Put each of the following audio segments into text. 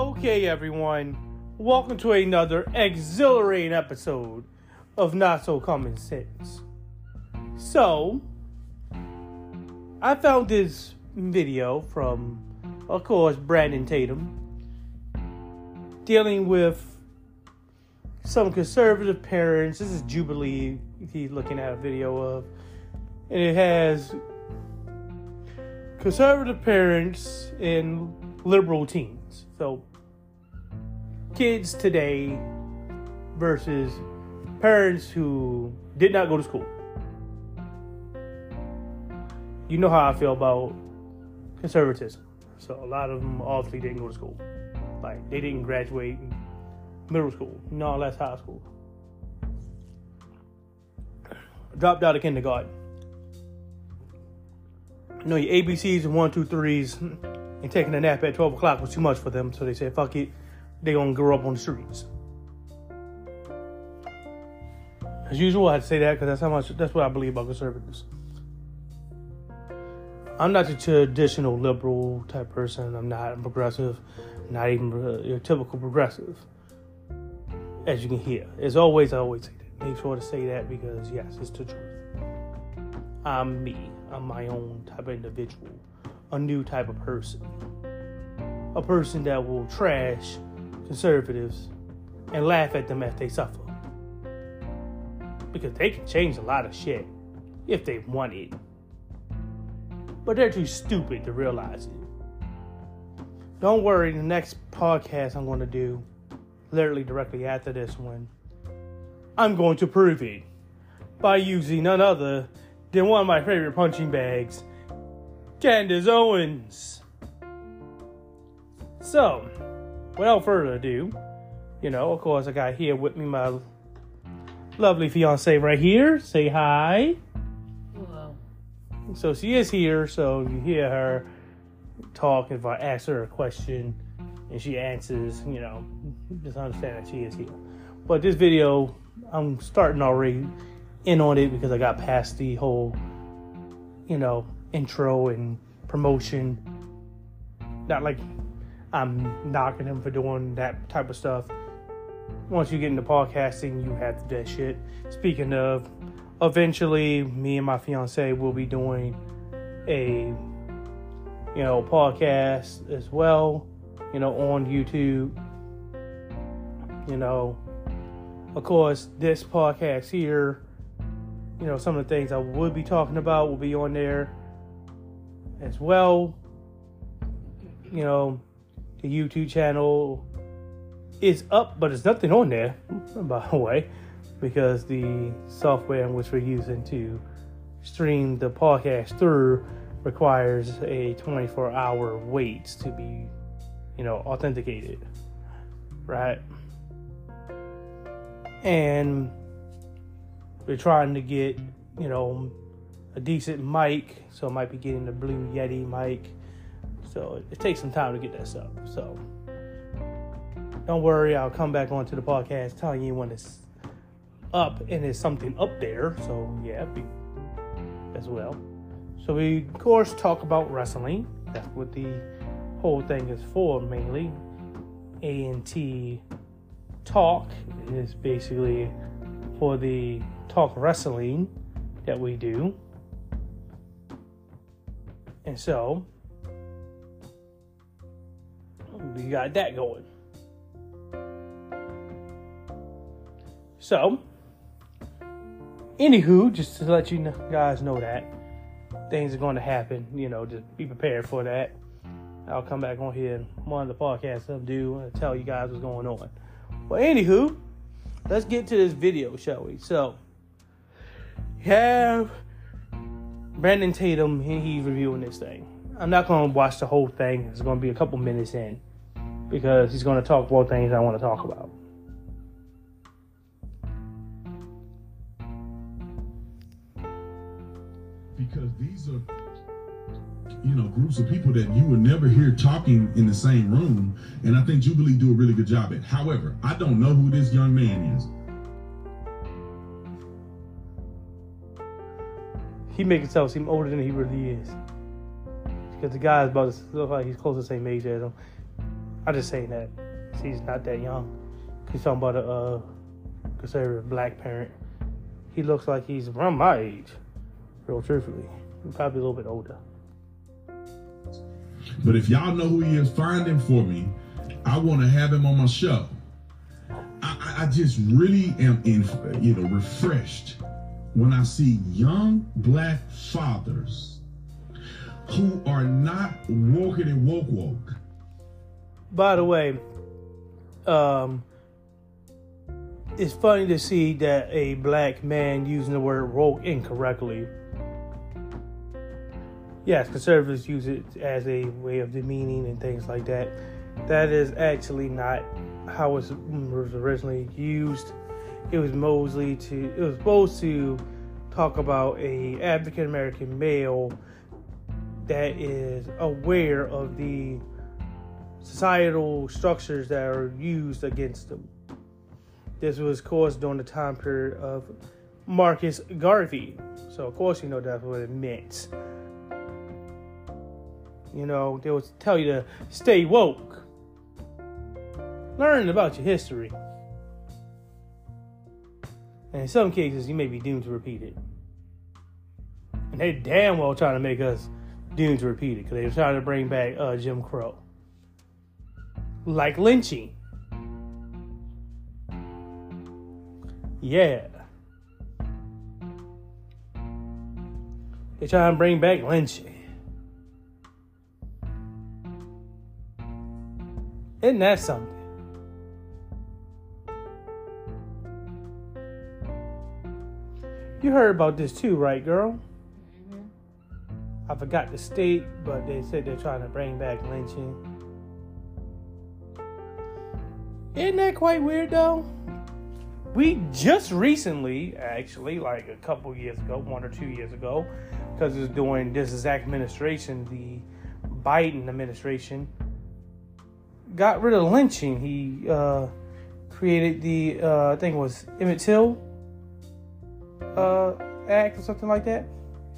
Okay, everyone, welcome to another exhilarating episode of Not So Common Sense. So, I found this video from, of course, Brandon Tatum dealing with some conservative parents. This is Jubilee, he's looking at a video of, and it has conservative parents and liberal teens. So, kids today versus parents who did not go to school. You know how I feel about conservatism. So, a lot of them obviously didn't go to school. Like, they didn't graduate middle school, no less high school. Dropped out of kindergarten. You know, your ABCs and one, two, threes and taking a nap at 12 o'clock was too much for them. So they said, fuck it, they gonna grow up on the streets. As usual, I say that because that's how much, that's what I believe about conservatives. I'm not the traditional liberal type person. I'm not a progressive, not even uh, your typical progressive, as you can hear. As always, I always say that. Make sure to say that because, yes, it's the truth. I'm me. I'm my own type of individual a new type of person. A person that will trash conservatives and laugh at them as they suffer. Because they can change a lot of shit if they want it. But they're too stupid to realize it. Don't worry, the next podcast I'm going to do, literally directly after this one, I'm going to prove it by using none other than one of my favorite punching bags Candace Owens. So, without further ado, you know, of course, I got here with me my lovely fiance right here. Say hi. Hello. So she is here, so you hear her talk. If I ask her a question and she answers, you know, just understand that she is here. But this video, I'm starting already in on it because I got past the whole, you know, intro and promotion. Not like I'm knocking him for doing that type of stuff. Once you get into podcasting, you have to do that shit. Speaking of, eventually, me and my fiance will be doing a, you know, podcast as well, you know, on YouTube. You know, of course, this podcast here, you know, some of the things I would be talking about will be on there as well. You know, the YouTube channel is up, but there's nothing on there, by the way, because the software in which we're using to stream the podcast through requires a 24 hour wait to be, you know, authenticated, right? And we're trying to get, you know, a decent mic, so I might be getting the Blue Yeti mic. So it, it takes some time to get that stuff. So don't worry, I'll come back onto the podcast telling you when it's up and there's something up there. So yeah, be, as well. So we of course talk about wrestling. That's what the whole thing is for mainly. A and T talk is basically for the talk wrestling that we do. And so we got that going. So, anywho, just to let you guys know that things are going to happen, you know, just be prepared for that. I'll come back on here and one of the podcasts I'll do and tell you guys what's going on. Well, anywho, let's get to this video, shall we? So, have Brandon Tatum, he, he's reviewing this thing. I'm not going to watch the whole thing. It's going to be a couple minutes in because he's going to talk about things I want to talk about. Because these are, you know, groups of people that you would never hear talking in the same room, and I think Jubilee do a really good job at. However, I don't know who this young man is. he makes himself seem older than he really is. Because the guy is about to look like he's close to the same age as him. I'm just saying that he's not that young. He's talking about a uh, conservative black parent. He looks like he's around my age, real truthfully. Probably a little bit older. But if y'all know who he is, find him for me. I want to have him on my show. I, I just really am in, you know, refreshed when I see young black fathers who are not woken and woke woke. By the way, um, it's funny to see that a black man using the word woke incorrectly. Yes, conservatives use it as a way of demeaning and things like that. That is actually not how it was originally used. It was mostly to it was supposed to talk about a African American male that is aware of the societal structures that are used against them. This was caused during the time period of Marcus Garvey. So of course you know that's what it meant. You know, they would tell you to stay woke. Learn about your history. And in some cases, you may be doomed to repeat it. And they damn well trying to make us doomed to repeat it because they're trying to bring back uh, Jim Crow. Like lynching. Yeah. They're trying to bring back lynching. Isn't that something? You heard about this too, right, girl? Mm-hmm. I forgot the state, but they said they're trying to bring back lynching. Isn't that quite weird though? We just recently, actually, like a couple years ago, one or two years ago, because it was during this exact administration, the Biden administration, got rid of lynching. He uh, created the, uh, I think it was Emmett Till uh, Act or something like that,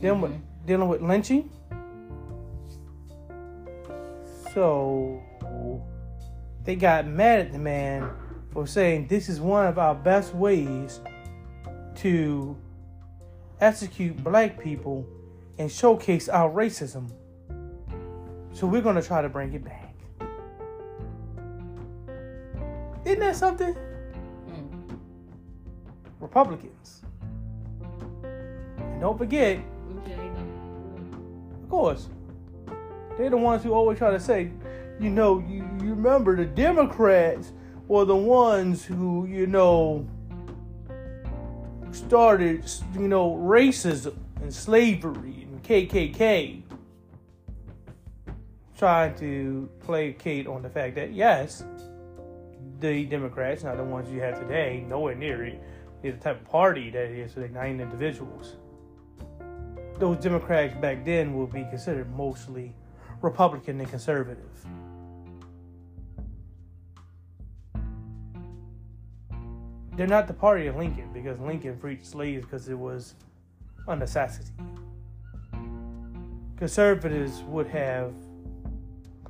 dealing with mm-hmm. dealing with lynching. So they got mad at the man for saying this is one of our best ways to execute black people and showcase our racism. So we're going to try to bring it back. Isn't that something? Mm. Republicans don't forget, of course, they're the ones who always try to say, you know, you remember the Democrats were the ones who, you know, started, you know, racism and slavery and KKK. Trying to placate on the fact that, yes, the Democrats, not the ones you have today, nowhere near it, is the type of party that is for nine individuals those Democrats back then will be considered mostly Republican and conservative. They're not the party of Lincoln because Lincoln freed slaves because it was a necessity. Conservatives would have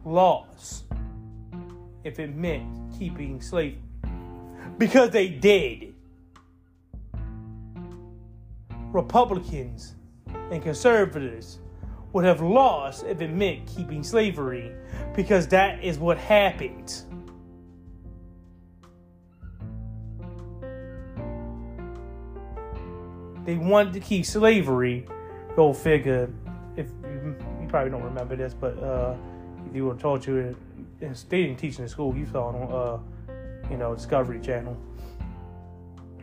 laws if it meant keeping slavery because they did. Republicans and conservatives would have lost if it meant keeping slavery, because that is what happened. They wanted to keep slavery. Go figure. If you, you probably don't remember this, but uh, if you were taught you, they didn't teach in school. You saw it on, uh, you know, Discovery Channel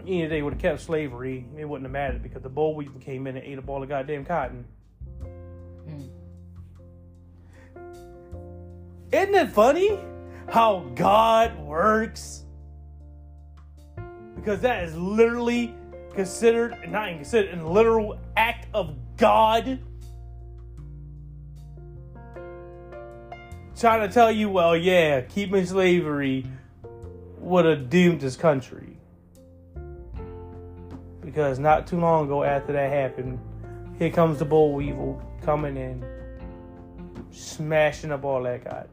any they would have kept slavery, it wouldn't have mattered because the boll weevil came in and ate up all the goddamn cotton. Mm. Isn't it funny how God works? Because that is literally considered, not even considered, a literal act of God. Trying to tell you, well, yeah, keeping slavery would have doomed this country because not too long ago after that happened, here comes the boll weevil coming in, smashing up all that cotton.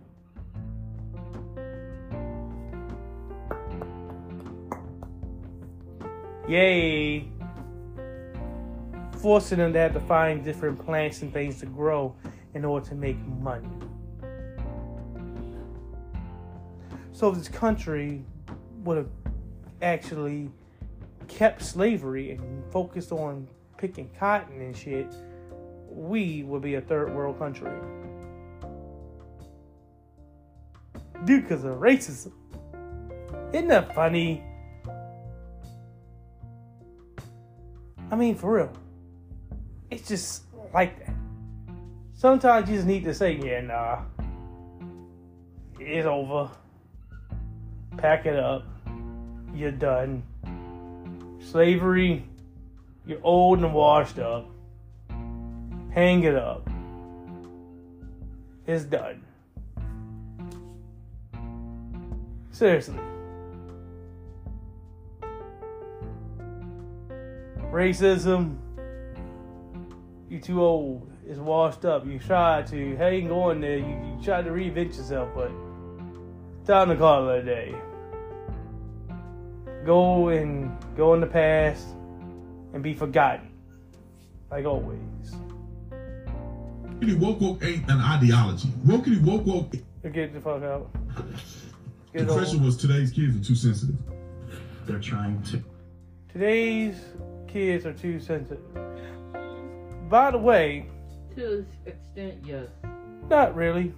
Yay! Forcing them to have to find different plants and things to grow in order to make money. So if this country would have actually kept slavery and focused on picking cotton and shit, we would be a third world country. Due because of racism. Isn't that funny? I mean, for real. It's just like that. Sometimes you just need to say, yeah, nah. It's over. Pack it up. You're done. Slavery, you're old and washed up. Hang it up. It's done. Seriously. Racism, you too old. It's washed up. You tried to hang on there. You, you tried to reinvent yourself, but time to call it a day. Go and go in the past and be forgotten, like always. Woke woke ain't an ideology. Wokey woke woke. Get the fuck out. The question was today's kids are too sensitive. They're trying to. Today's kids are too sensitive. By the way, To extent, yes. not really,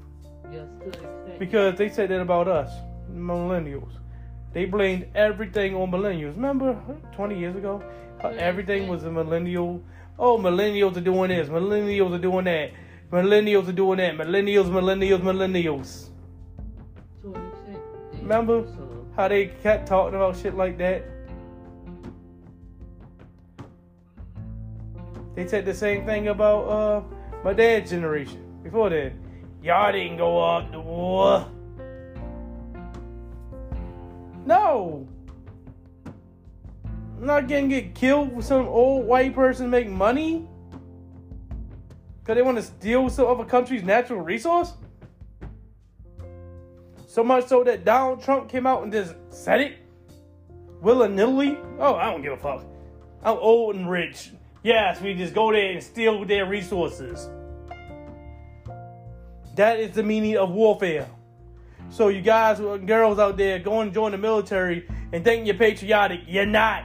Yes, to extent. because they said that about us, millennials. They blamed everything on millennials. Remember 20 years ago? Everything was a millennial. Oh, millennials are doing this, millennials are doing that, millennials are doing that, millennials, millennials, millennials. to an extent. yeah. Remember? How they kept talking about shit like that? They said the same thing about uh my dad's generation before that. Y'all didn't go off the war. No. I'm not gonna get killed with some old white person to make money? Cause they want to steal some other country's natural resource? So much so that Donald Trump came out and just said it willy nilly. Oh, I don't give a fuck. I'm old and rich. Yes, we just go there and steal their resources. That is the meaning of warfare. So you guys and girls out there going to join the military and think you're patriotic, you're not.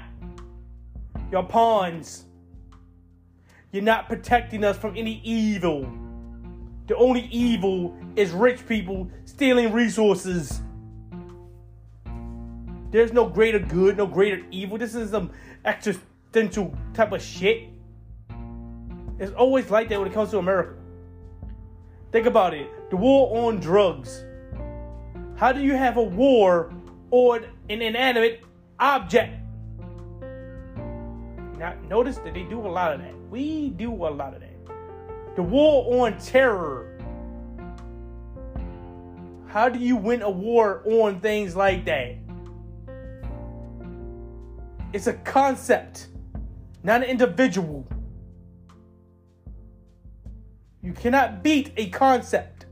You're pawns. You're not protecting us from any evil. The only evil is rich people stealing resources. There's no greater good, no greater evil. This is some type of shit. It's always like that when it comes to America. Think about it. The war on drugs. How do you have a war on an inanimate object? Now, notice that they do a lot of that. We do a lot of that. The war on terror. How do you win a war on things like that? It's a concept, not an individual. You cannot beat a concept.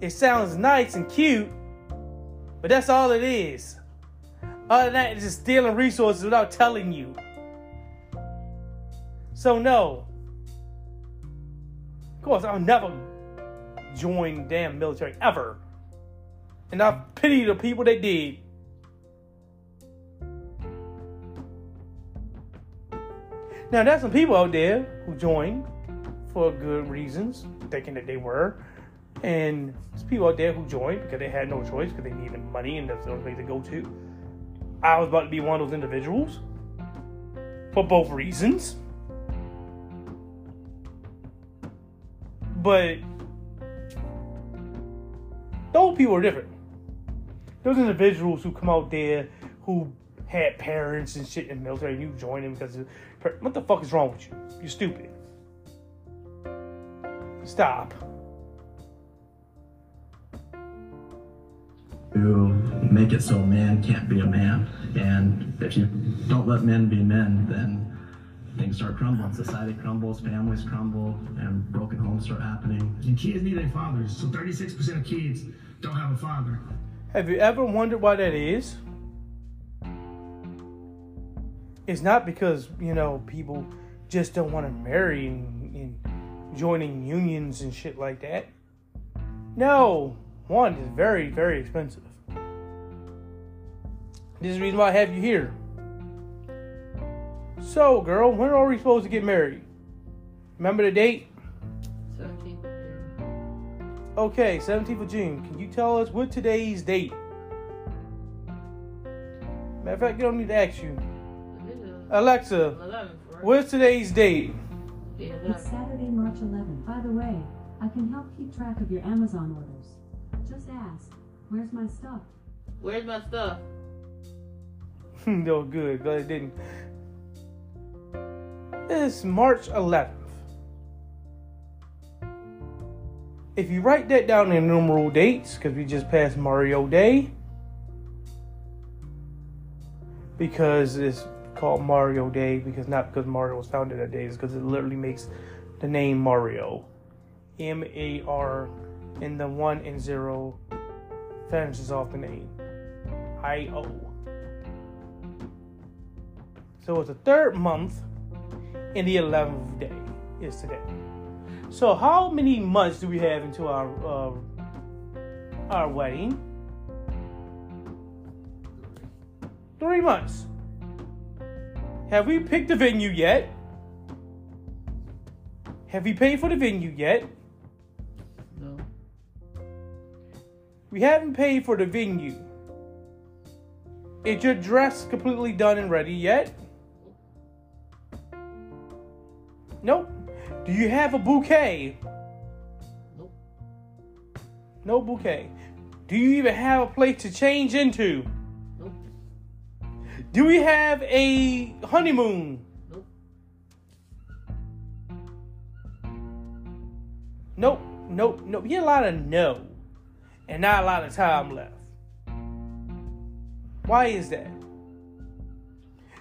It sounds nice and cute, but that's all it is. Other than that, it's just stealing resources without telling you. So no. Of course, I'll never join damn military ever. And I pity the people that did. Now there's some people out there who joined for good reasons, thinking that they were. And there's people out there who joined because they had no choice because they needed money and that's the only place to go to. I was about to be one of those individuals for both reasons. But those people are different. Those individuals who come out there who had parents and shit in the military, you join them because of, what the fuck is wrong with you? You're stupid. Stop. You make it so a man can't be a man. And if you don't let men be men, then things start crumbling. Society crumbles, families crumble, and broken homes start happening. And kids need their fathers. So 36% of kids don't have a father. Have you ever wondered why that is? It's not because you know people just don't want to marry and, and joining unions and shit like that. No, one is very very expensive. This is the reason why I have you here. So, girl, when are we supposed to get married? Remember the date? 17th of June. Okay, 17th of June. Can you tell us what today's date? Matter of fact, you don't need to ask you. It is Alexa, 11th, right? what's today's date? It's Saturday, March 11th. By the way, I can help keep track of your Amazon orders. Just ask, where's my stuff? Where's my stuff? no, good. Glad it didn't. It's March 11th. If you write that down in numeral dates, because we just passed Mario Day, because it's called Mario Day, because not because Mario was founded that day, it's because it literally makes the name Mario. M A R, and the 1 and 0 finishes off the name. I O. So it's the third month, and the 11th day is today. So how many months do we have into our uh, our wedding? Three months. Have we picked the venue yet? Have we paid for the venue yet? No. We haven't paid for the venue. Is your dress completely done and ready yet? Nope. Do you have a bouquet? Nope. No bouquet. Do you even have a place to change into? Do we have a honeymoon? Nope. Nope. Nope. Nope. You get a lot of no. And not a lot of time left. Why is that?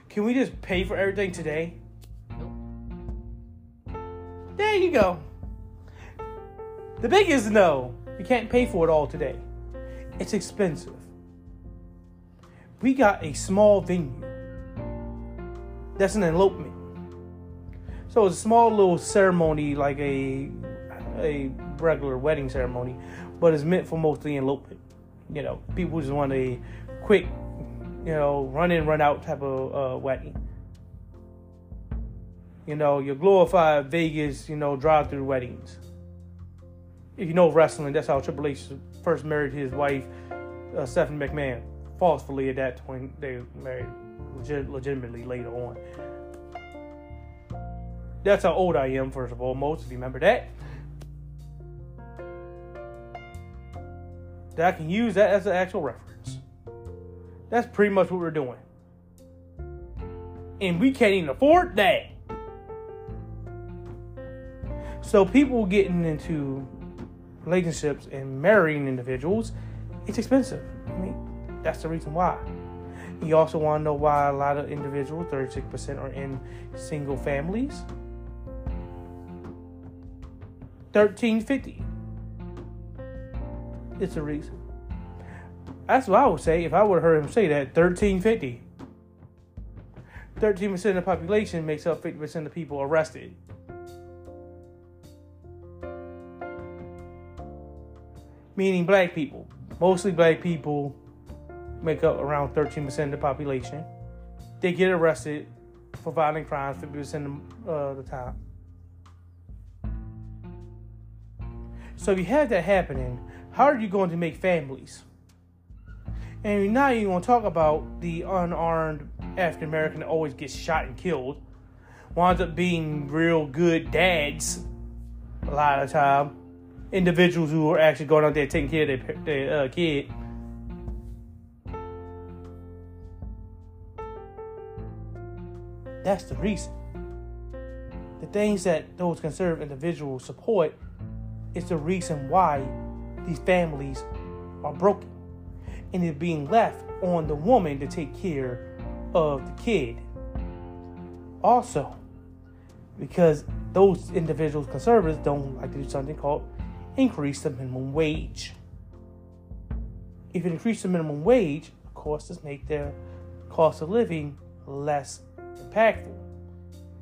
Can we just pay for everything today? Nope. There you go. The biggest no. We can't pay for it all today. It's expensive. We got a small venue. That's an elopement. So it's a small little ceremony, like a a regular wedding ceremony, but it's meant for mostly elopement. You know, people just want a quick, you know, run in, run out type of uh, wedding. You know, your glorified Vegas, you know, drive through weddings. If you know wrestling, that's how Triple H first married his wife, uh, Stephanie McMahon. Falsely at that point, they married legit, legitimately later on. That's how old I am, first of all. Most of you remember that. That I can use that as an actual reference. That's pretty much what we're doing. And we can't even afford that. So people getting into relationships and marrying individuals, it's expensive. I mean, that's the reason why. You also want to know why a lot of individuals, 36%, are in single families. 1350. It's a reason. That's what I would say if I would have heard him say that. 1350. 13% of the population makes up 50% of the people arrested. Meaning black people. Mostly black people make up around 13% of the population. They get arrested for violent crimes 50% of uh, the time. So if you have that happening, how are you going to make families? And now you're going to talk about the unarmed African American that always gets shot and killed, winds up being real good dads a lot of time. Individuals who are actually going out there taking care of their, their uh, kid. That's the reason. The things that those conservative individuals support is the reason why these families are broken and it's being left on the woman to take care of the kid. Also, because those individuals, conservatives, don't like to do something called increase the minimum wage. If you increase the minimum wage, of course, this make their cost of living less impactful.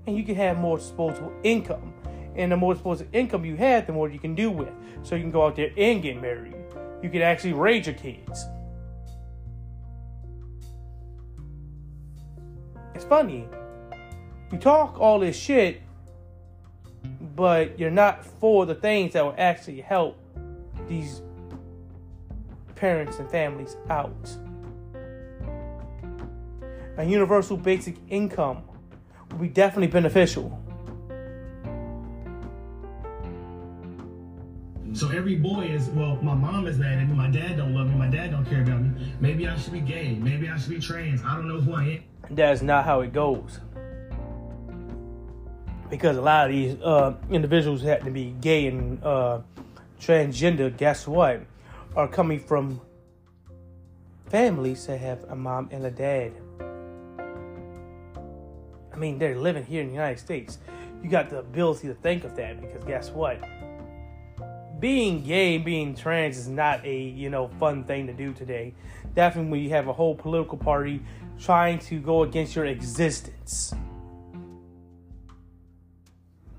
And you can have more disposable income. And the more disposable income you have, the more you can do with. So you can go out there and get married. You can actually raise your kids. It's funny. You talk all this shit, but you're not for the things that will actually help these parents and families out. A universal basic income would be definitely beneficial. So every boy is, well, my mom is mad at me, my dad don't love me, my dad don't care about me. Maybe I should be gay, maybe I should be trans. I don't know who I am. That's not how it goes. Because a lot of these uh, individuals happen to be gay and uh, transgender, guess what? Are coming from families that have a mom and a dad. I mean, they're living here in the United States. You got the ability to think of that because guess what? Being gay, being trans is not a you know fun thing to do today. Definitely when you have a whole political party trying to go against your existence.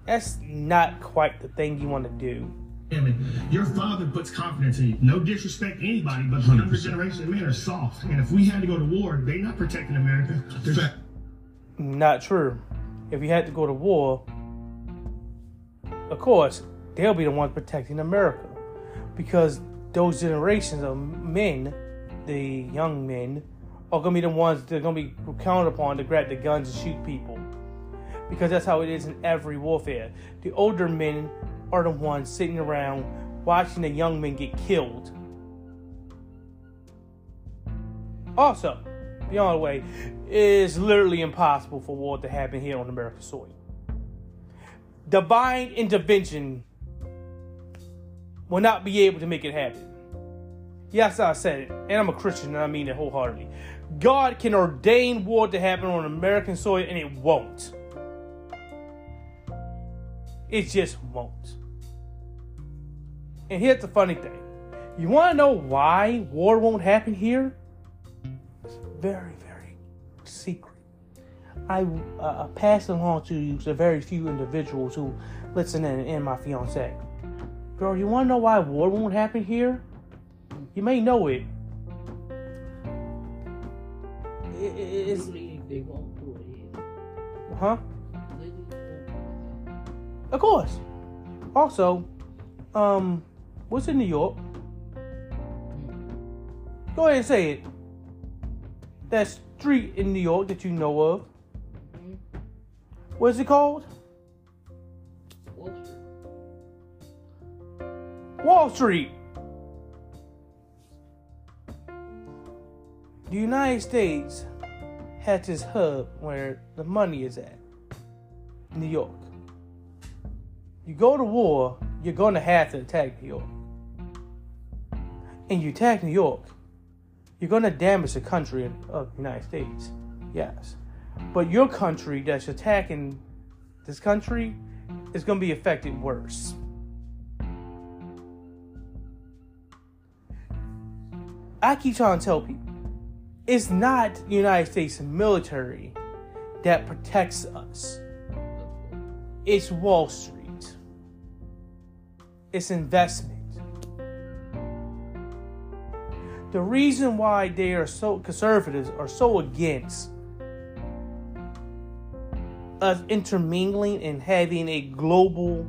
That's not quite the thing you want to do. And your father puts confidence in you. No disrespect to anybody, but the younger generation of men are soft. And if we had to go to war, they're not protecting America. They're Fact. Not true. If you had to go to war, of course, they'll be the ones protecting America. Because those generations of men, the young men, are going to be the ones that are going to be counted upon to grab the guns and shoot people. Because that's how it is in every warfare. The older men are the ones sitting around watching the young men get killed. Also, beyond way, it's literally impossible for war to happen here on American soil. Divine intervention will not be able to make it happen. Yes, I said it, and I'm a Christian and I mean it wholeheartedly. God can ordain war to happen on American soil and it won't. It just won't. And here's the funny thing you want to know why war won't happen here? Very, very secret. I uh, pass along to you to very few individuals who listen in, and my fiance. Girl, you want to know why war won't happen here? You may know it. It's, they won't do it here. huh? They just won't. Of course. Also, um, what's in New York? Go ahead and say it. That street in New York that you know of. Mhm. What's it called? Wall Street. Wall Street. The United States has this hub where the money is at. New York. You go to war, you're going to have to attack New York. And you attack New York, you're going to damage the country of the United States. Yes. But your country that's attacking this country is going to be affected worse. I keep trying to tell people it's not the United States military that protects us. It's Wall Street. It's investment. The reason why they are so conservatives are so against us intermingling and having a global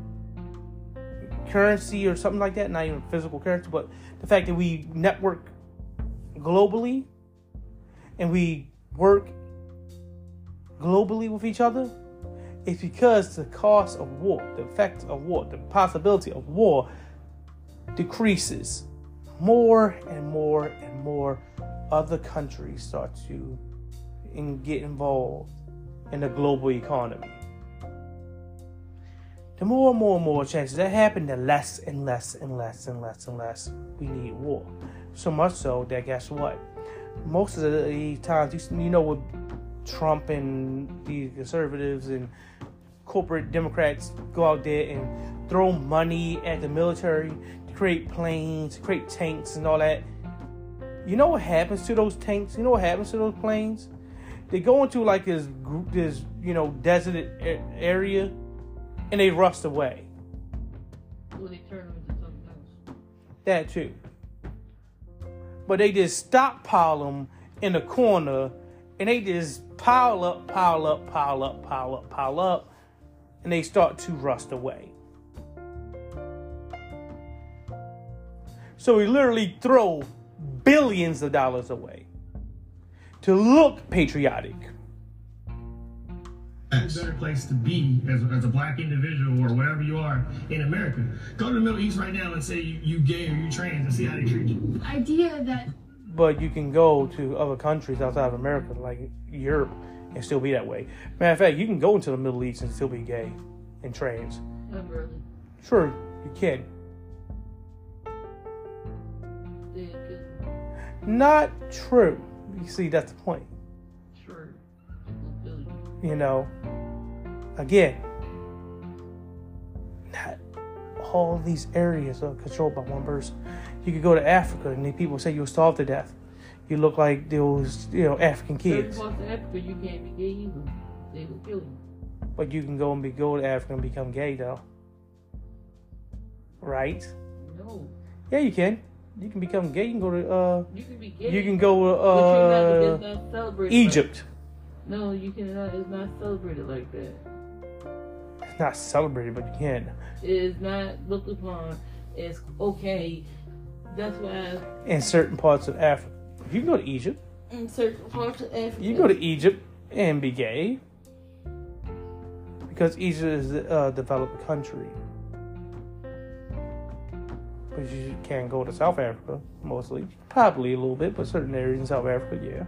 currency or something like that, not even physical currency, but the fact that we network globally and we work globally with each other is because the cost of war, the effect of war, the possibility of war decreases. More and more and more other countries start to and get involved in the global economy. The more and more and more chances that happen, the less and less and less and less and less we need war. So much so that guess what? Most of the times, you know, with Trump and the conservatives and corporate Democrats go out there and throw money at the military create planes, create tanks, and all that. You know what happens to those tanks? You know what happens to those planes? They go into like this group, this you know desert area, and they rust away. Will they turn them into something else? That too. But they just stockpile them in a corner, and they just pile up, pile up, pile up, pile up, pile up, and they start to rust away. So we literally throw billions of dollars away to look patriotic. a better place to be as, as a black individual or whatever you are in America. Go to the Middle East right now and say you, you gay or you trans and see how they treat you. idea that But you can go to other countries outside of America, like Europe, and still be that way. Matter of fact, you can go into the Middle East and still be gay and trans. Not really. Sure, you can. Not true. You see, that's the point. sure. They will feel you. You know, again, not all these areas are controlled by one person. You could go to Africa and the people say you'll starve to death. You look like those, you know, African kids. Certain parts of Africa, you can't be gay either. They will kill you. But you can go and be go to Africa and become gay though. Right? No. Yeah, you can. You can become gay. You can go to uh You can be gay. you can go but you're not, to it's uh not celebrated. Egypt. Like, no, you cannot. It's not celebrated like that. It's not celebrated, but you can. It is not looked upon as okay. That's why In certain parts of Africa. You can go to Egypt. in certain parts of Africa, You can go to Egypt and be gay. Because Egypt is a developed country. But you can't go to South Africa, mostly. Probably a little bit, but certain areas in South Africa, yeah.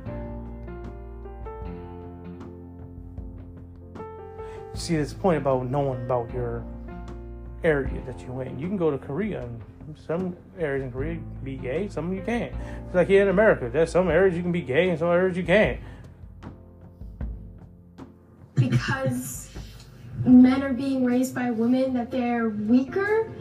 See, this point about knowing about your area that you're in. You can go to Korea, and some areas in Korea be gay, some you can't. It's like here in America, there's some areas you can be gay, and some areas you can't. because men are being raised by women that they're weaker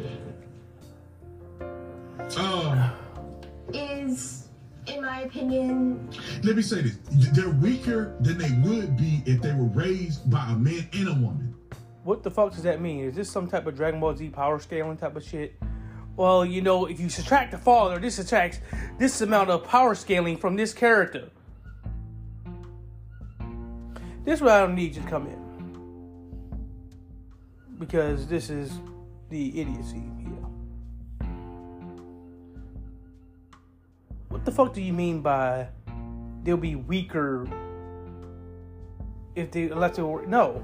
Is in my opinion let me say this: they're weaker than they would be if they were raised by a man and a woman. What the fuck does that mean? Is this some type of Dragon Ball Z power scaling type of shit? Well, you know, if you subtract the father, this subtracts this amount of power scaling from this character. This is where I don't need you to come in. Because this is the idiocy here. The fuck do you mean by they'll be weaker if they it? No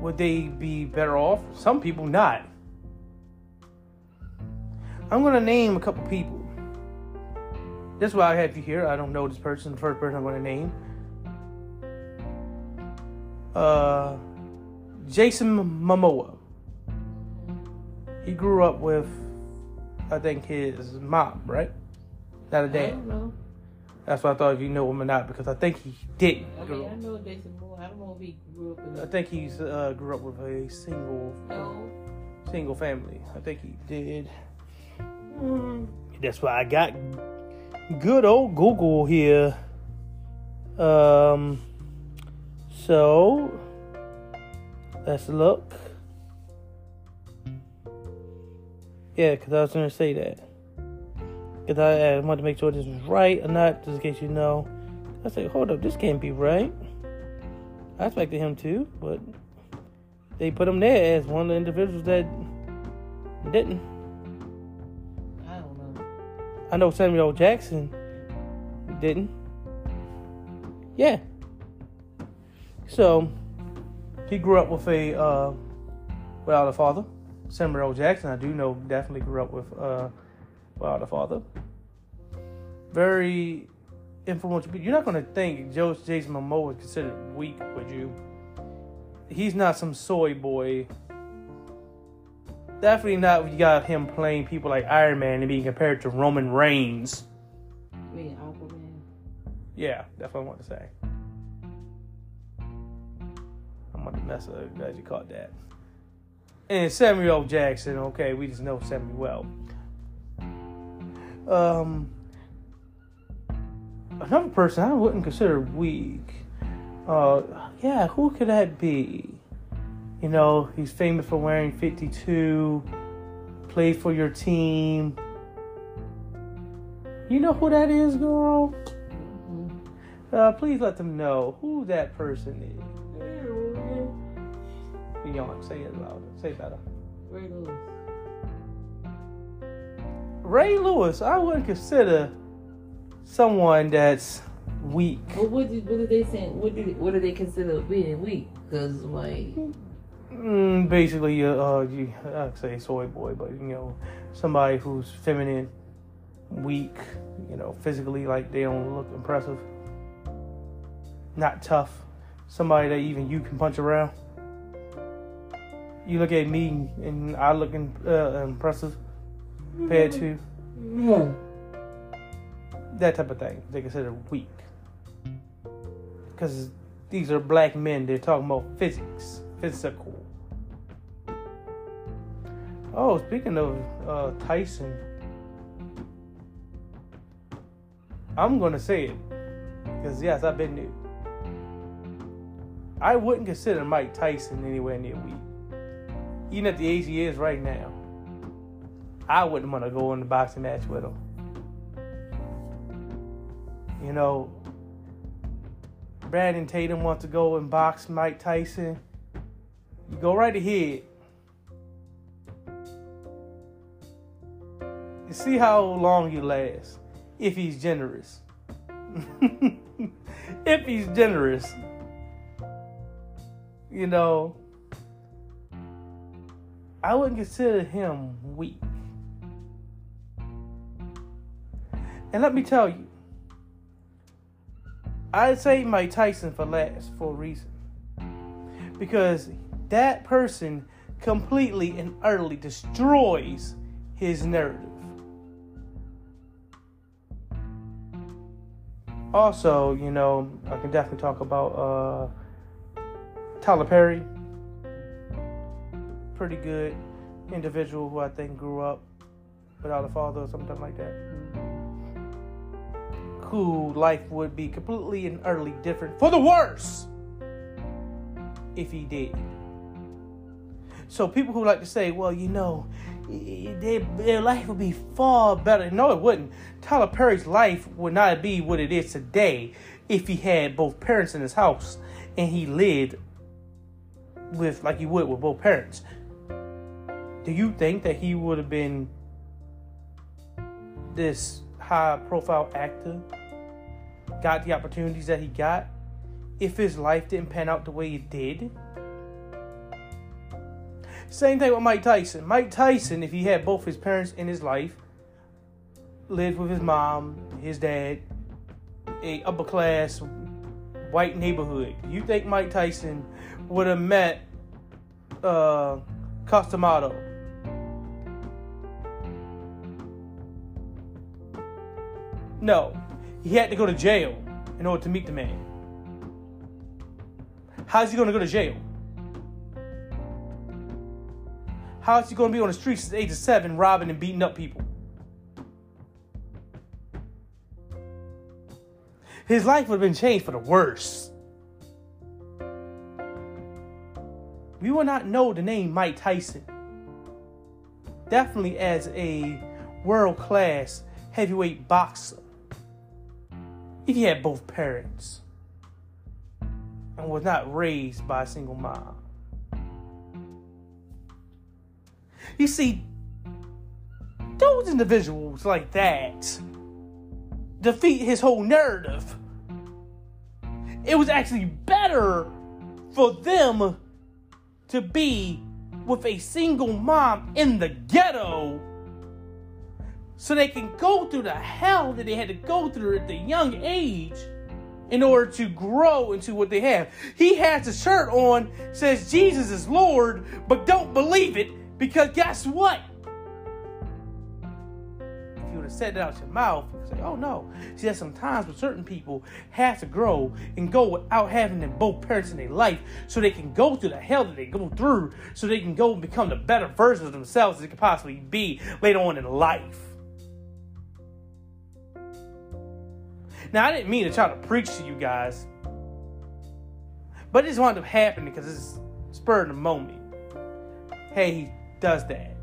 would they be better off? Some people not. I'm gonna name a couple people. That's why I have you here. I don't know this person. The first person I'm gonna name. Uh, Jason Momoa. He grew up with, I think, his mom, right? Not a I dad. don't know. That's why I thought if you know him or not, because I think he didn't. I grow I know Jason Moore. I don't know if he grew up in I think he's uh, grew up with a single no. single family. I think he did. That's why I got good old Google here. Um, so let's look. Yeah, because I was going to say that. Because I, I wanted to make sure this was right or not, just in case you know. I said, hold up, this can't be right. I expected him to, but they put him there as one of the individuals that didn't. I don't know. I know Samuel Jackson didn't. Yeah. So he grew up with a uh, without a father. Samuel. Jackson, I do know, definitely grew up with uh, without a father. Very influential, but you're not going to think Joe Jason Momoa is considered weak, would you? He's not some soy boy. Definitely not. You got him playing people like Iron Man and being compared to Roman Reigns. Mean, Aquaman. Yeah, that's what I want to say. I'm gonna mess up. Glad you caught that. And Samuel. Jackson. Okay, we just know Samuel. Um, another person I wouldn't consider weak. Uh, yeah, who could that be? You know, he's famous for wearing 52, play for your team. You know who that is, girl? Uh, please let them know who that person is. Beyond, say it louder. Say it better. Ray. Ray Lewis, I wouldn't consider someone that's weak. But what did what did they say? What did what did they consider being weak? Because like Mm, basically, uh, uh, you, I'd say soy boy, but you know, somebody who's feminine, weak, you know, physically, like they don't look impressive, not tough, somebody that even you can punch around. You look at me and I look in, uh, impressive compared to yeah. that type of thing. They consider weak because these are black men. They're talking about physics, physical. Oh, speaking of uh, Tyson, I'm gonna say it because yes, I've been there. I wouldn't consider Mike Tyson anywhere near weak, even at the age he is right now. I wouldn't want to go in the boxing match with him. You know, Brandon Tatum wants to go and box Mike Tyson. You go right ahead. You see how long you last if he's generous. if he's generous. You know, I wouldn't consider him weak. And let me tell you, I'd say Mike Tyson for last for a reason. Because that person completely and utterly destroys his narrative. Also, you know, I can definitely talk about uh, Tyler Perry. Pretty good individual who I think grew up without a father or something like that. Who life would be completely and utterly different for the worse if he did. So people who like to say, well, you know, their, their life would be far better. No, it wouldn't. Tyler Perry's life would not be what it is today if he had both parents in his house and he lived with like he would with both parents. Do you think that he would have been this high profile actor, got the opportunities that he got, if his life didn't pan out the way it did? Same thing with Mike Tyson. Mike Tyson, if he had both his parents in his life, lived with his mom, his dad, a upper class white neighborhood. You think Mike Tyson would have met uh Cus D'Amato? No. He had to go to jail in order to meet the man. How's he gonna go to jail? How is he going to be on the streets at the age of seven, robbing and beating up people? His life would have been changed for the worse. We will not know the name Mike Tyson. Definitely as a world class heavyweight boxer. If he had both parents and was not raised by a single mom. You see, those individuals like that defeat his whole narrative. It was actually better for them to be with a single mom in the ghetto so they can go through the hell that they had to go through at the young age in order to grow into what they have. He has a shirt on says Jesus is Lord, but don't believe it because guess what? If you would have said that out your mouth, you say, oh no. See, there's some times where certain people have to grow and go without having them both parents in their life so they can go through the hell that they go through so they can go and become the better version of themselves as they could possibly be later on in life. Now, I didn't mean to try to preach to you guys, but it just wound up happening because it's spur of the moment. Hey, he does that.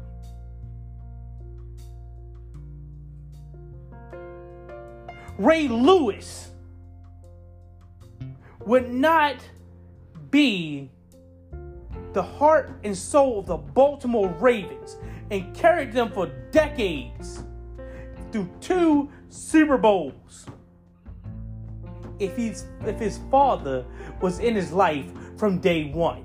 Ray Lewis would not be the heart and soul of the Baltimore Ravens and carried them for decades through two Super Bowls. If he's if his father was in his life from day one.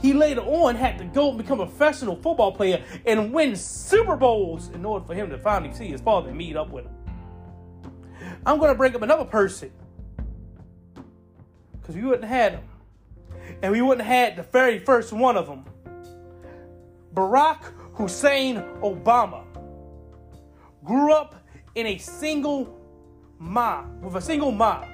He later on had to go and become a professional football player and win Super Bowls in order for him to finally see his father meet up with him. I'm going to bring up another person because we wouldn't have had him. And we wouldn't have had the very first one of them. Barack Hussein Obama grew up in a single mom, with a single mom.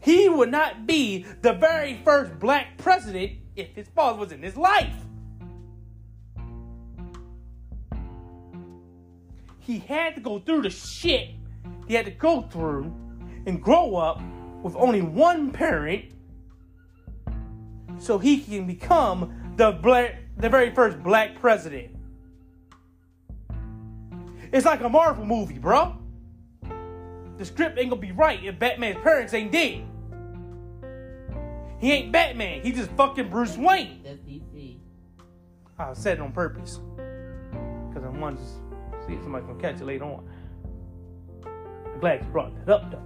He would not be the very first black president if his father was in his life. He had to go through the shit he had to go through and grow up with only one parent so he can become the black, the very first black president. It's like a Marvel movie, bro. The script ain't gonna be right if Batman's parents ain't dead. He ain't Batman. He just fucking Bruce Wayne. That's DC. I said it on purpose. Because I wanted to see if somebody's gonna catch it later on. I'm glad you brought that up though.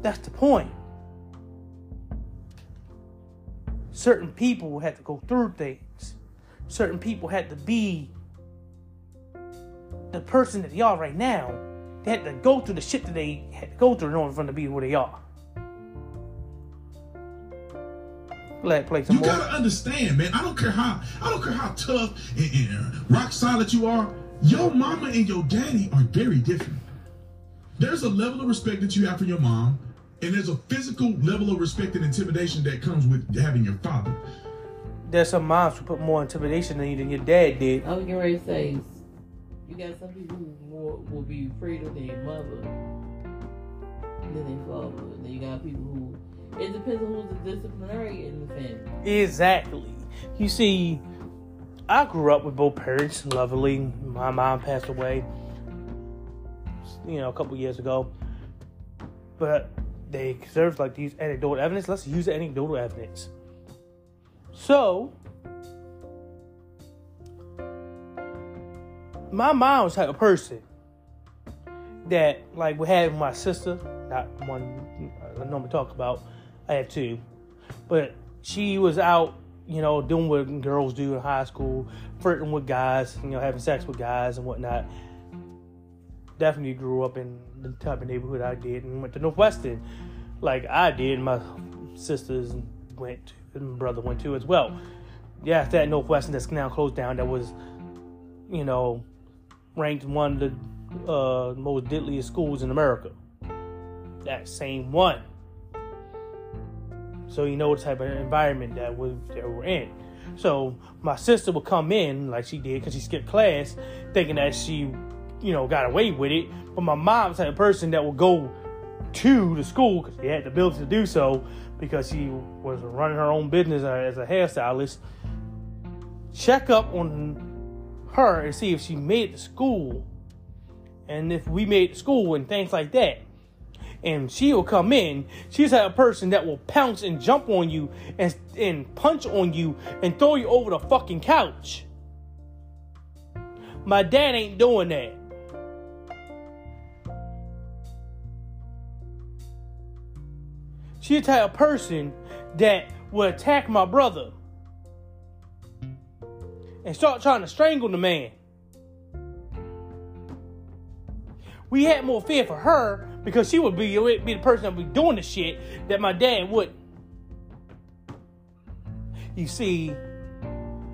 That's the point. Certain people had to go through things. Certain people had to be the person that they are right now. They had to go through the shit that they had to go through in order for them to be where they are. Glad play some You more. gotta understand, man. I don't care how I don't care how tough and, and rock solid you are. Your mama and your daddy are very different. There's a level of respect that you have for your mom, and there's a physical level of respect and intimidation that comes with having your father. There's some moms who put more intimidation in you than your dad did. I was getting ready to say, you got some people who will, will be afraid of their mother than their father. And then you got people who, it depends on who's the disciplinary in the family. Exactly. You see, I grew up with both parents, lovely. My mom passed away, you know, a couple years ago. But they served like these anecdotal evidence. Let's use anecdotal evidence. So, my mom was type of person that, like, we had my sister, not one I normally talk about. I have two, but she was out, you know, doing what girls do in high school, flirting with guys, you know, having sex with guys and whatnot. Definitely grew up in the type of neighborhood I did and went to Northwestern like I did. My sisters went, to, and my brother went to as well. Yeah, that Northwestern that's now closed down, that was, you know, ranked one of the uh, most deadliest schools in America. That same one. So you know what type of environment that we that we're in. So my sister would come in like she did because she skipped class, thinking that she, you know, got away with it. But my mom's type of person that would go to the school because she had the ability to do so because she was running her own business as a hairstylist. Check up on her and see if she made it to school and if we made school and things like that and she will come in. She's a person that will pounce and jump on you and and punch on you and throw you over the fucking couch. My dad ain't doing that. She's the type of person that will attack my brother and start trying to strangle the man. We had more fear for her because she would be, be the person that would be doing the shit that my dad wouldn't. You see,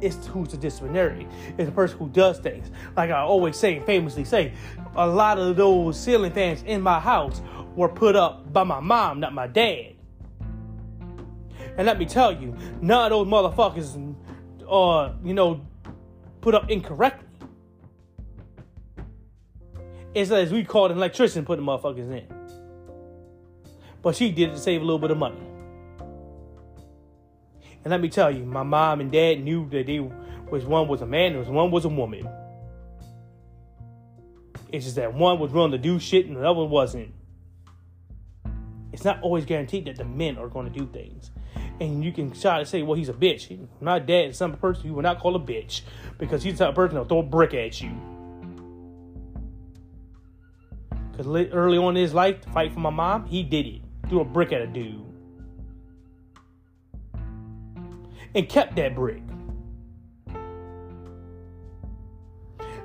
it's who's the disciplinary. It's the person who does things. Like I always say, famously say, a lot of those ceiling fans in my house were put up by my mom, not my dad. And let me tell you, none of those motherfuckers are, you know, put up incorrectly. It's as we call an electrician putting motherfuckers in. But she did it to save a little bit of money. And let me tell you, my mom and dad knew that they was one was a man and one was a woman. It's just that one was willing to do shit and the other wasn't. It's not always guaranteed that the men are going to do things. And you can try to say, well, he's a bitch. My dad is some person you will not call a bitch because he's the type of person that'll throw a brick at you. Because early on in his life, to fight for my mom, he did it. Threw a brick at a dude. And kept that brick.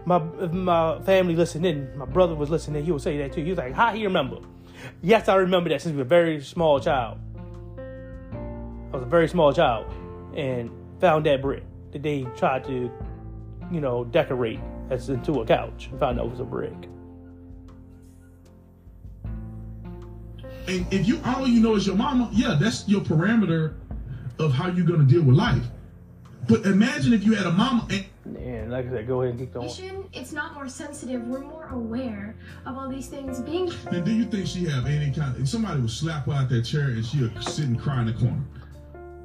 My my family listened in. My brother was listening. He would say that too. He was like, "How he remember?" Yes, I remember that since we were a very small child. I was a very small child, and found that brick that they tried to, you know, decorate as into a couch. And found out it was a brick. And if you all you know is your mama, yeah, that's your parameter of how you're gonna deal with life. But imagine if you had a mama and and like I said, go ahead and keep going. It's not more sensitive. We're more aware of all these things being. And do you think she have any kind of? Somebody would slap her out that chair and she would sit and cry in the corner.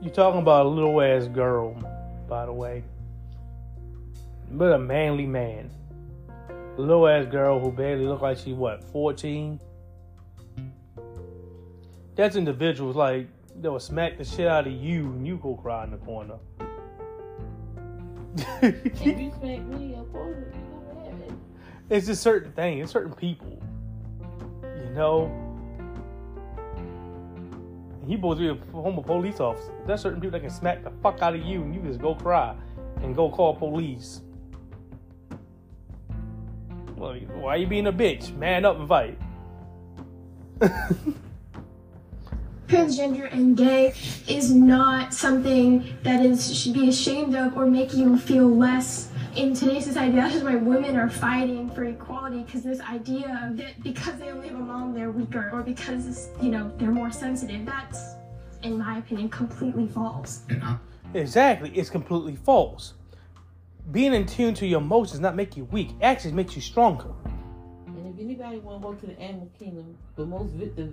You talking about a little ass girl, by the way, but a manly man. A little ass girl who barely looked like she what fourteen. That's individuals like that will smack the shit out of you and you go cry in the corner. if you smack me, of course you gonna have it. It's just certain things, it's certain people. You know? He supposed to be a former police officer. There's certain people that can smack the fuck out of you and you just go cry and go call police. Well, why you being a bitch? Man up and fight. transgender and gay is not something that is should be ashamed of or make you feel less in today's society. That's just why women are fighting for equality because this idea that because they only have a mom they're weaker or because you know they're more sensitive. That's, in my opinion, completely false. Exactly, it's completely false. Being in tune to your emotions not make you weak. Actually, makes you stronger. And if anybody want to go to the animal kingdom, the most the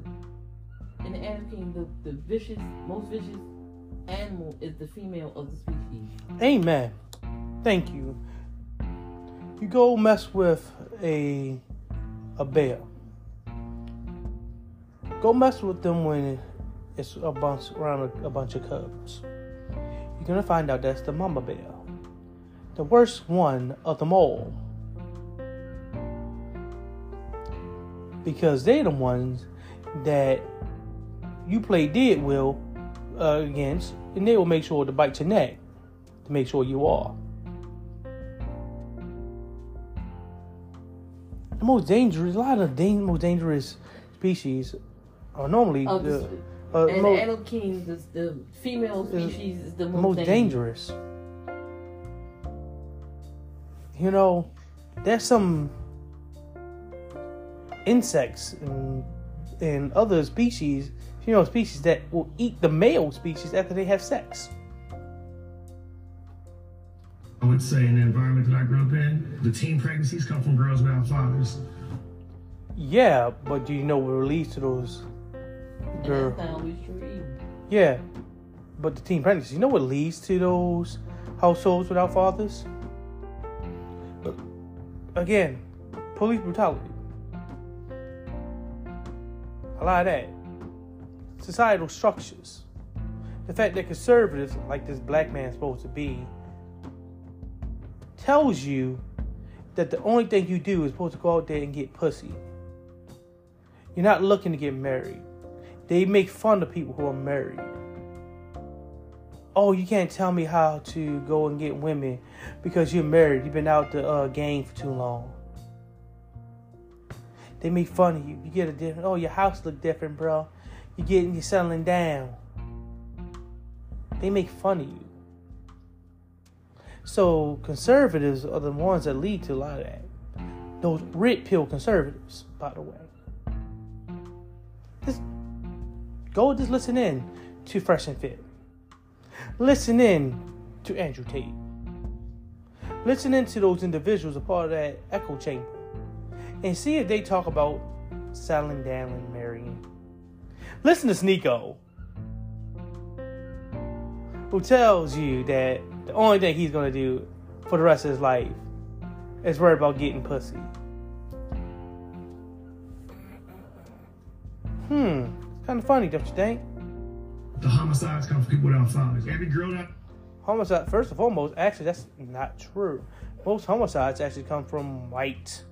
in the animal kingdom, the, the vicious, most vicious animal is the female of the species. Amen. Thank you. You go mess with a a bear. Go mess with them when it's a bunch around a, a bunch of cubs. You're gonna find out that's the mama bear, the worst one of them all, because they're the ones that you play dead will uh, against, and they will make sure to bite your neck to make sure you are. The most dangerous, a lot of the most dangerous species are normally oh, the, uh, and most, the animal the, the female species is, is the most, most dangerous. dangerous. You know, there's some insects and, and other species female species that will eat the male species after they have sex. I would say in the environment that I grew up in, the teen pregnancies come from girls without fathers. Yeah, but do you know what leads to those girls? Yeah, but the teen pregnancies, you know what leads to those households without fathers? But again, police brutality. A lot of that societal structures. The fact that conservatives, like this black man supposed to be, tells you that the only thing you do is supposed to go out there and get pussy. You're not looking to get married. They make fun of people who are married. Oh, you can't tell me how to go and get women because you're married. You've been out the uh, game for too long. They make fun of you. You get a different. Oh, your house look different, bro you're getting you're settling down. They make fun of you. So conservatives are the ones that lead to a lot of that. Those red pill conservatives, by the way. Just go just listen in to Fresh and Fit. listen in to Andrew Tate. Listen in to those individuals a part of that echo chamber and see if they talk about selling down and marrying. Listen to Sneako, who tells you that the only thing he's gonna do for the rest of his life is worry about getting pussy. Hmm, it's kind of funny, don't you think? The homicides come from people without fathers. Every girl that Homicide, first and foremost, actually, that's not true. Most homicides actually come from white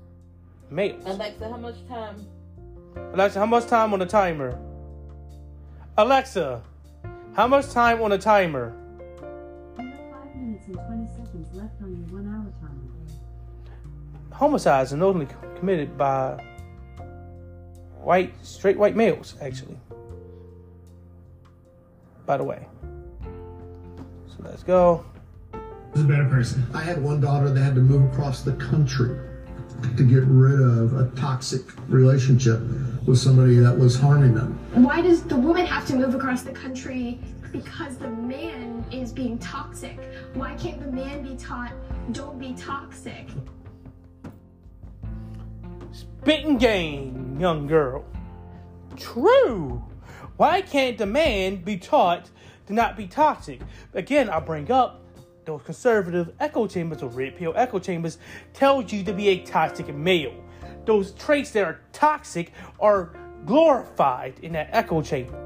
males. Alexa, how much time? Alexa, how much time on the timer? Alexa, how much time on the timer? Homicides are normally committed by white, straight white males, actually. By the way. So let's go. is a better person. I had one daughter that had to move across the country to get rid of a toxic relationship with somebody that was harming them. Why does the woman have to move across the country because the man is being toxic? Why can't the man be taught, don't be toxic? Spitting game, young girl. True. Why can't the man be taught to not be toxic? Again, I bring up those conservative echo chambers or red pill echo chambers tells you to be a toxic male. Those traits that are toxic are glorified in that echo chamber.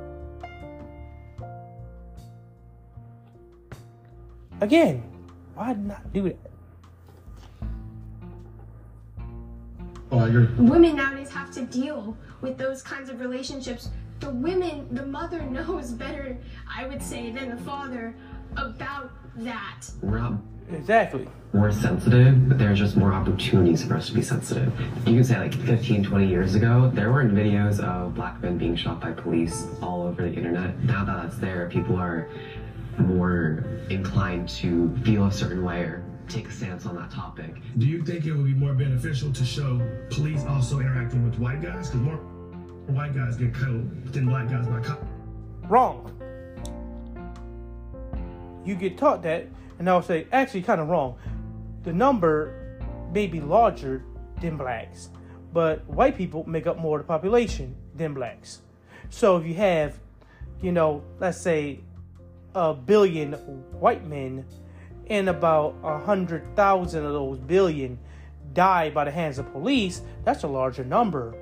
Again, why not do that? Oh, I agree. Women nowadays have to deal with those kinds of relationships. The women, the mother knows better, I would say, than the father about that. We're Exactly. more sensitive, but there's just more opportunities for us to be sensitive. You can say like 15, 20 years ago, there weren't videos of black men being shot by police all over the internet. Now that that's there, people are more inclined to feel a certain way or take a stance on that topic. Do you think it would be more beneficial to show police also interacting with white guys? Because more white guys get killed than black guys by cops. wrong. You get taught that, and I'll say, actually, kind of wrong. The number may be larger than blacks, but white people make up more of the population than blacks. So if you have, you know, let's say a billion white men, and about a hundred thousand of those billion die by the hands of police, that's a larger number.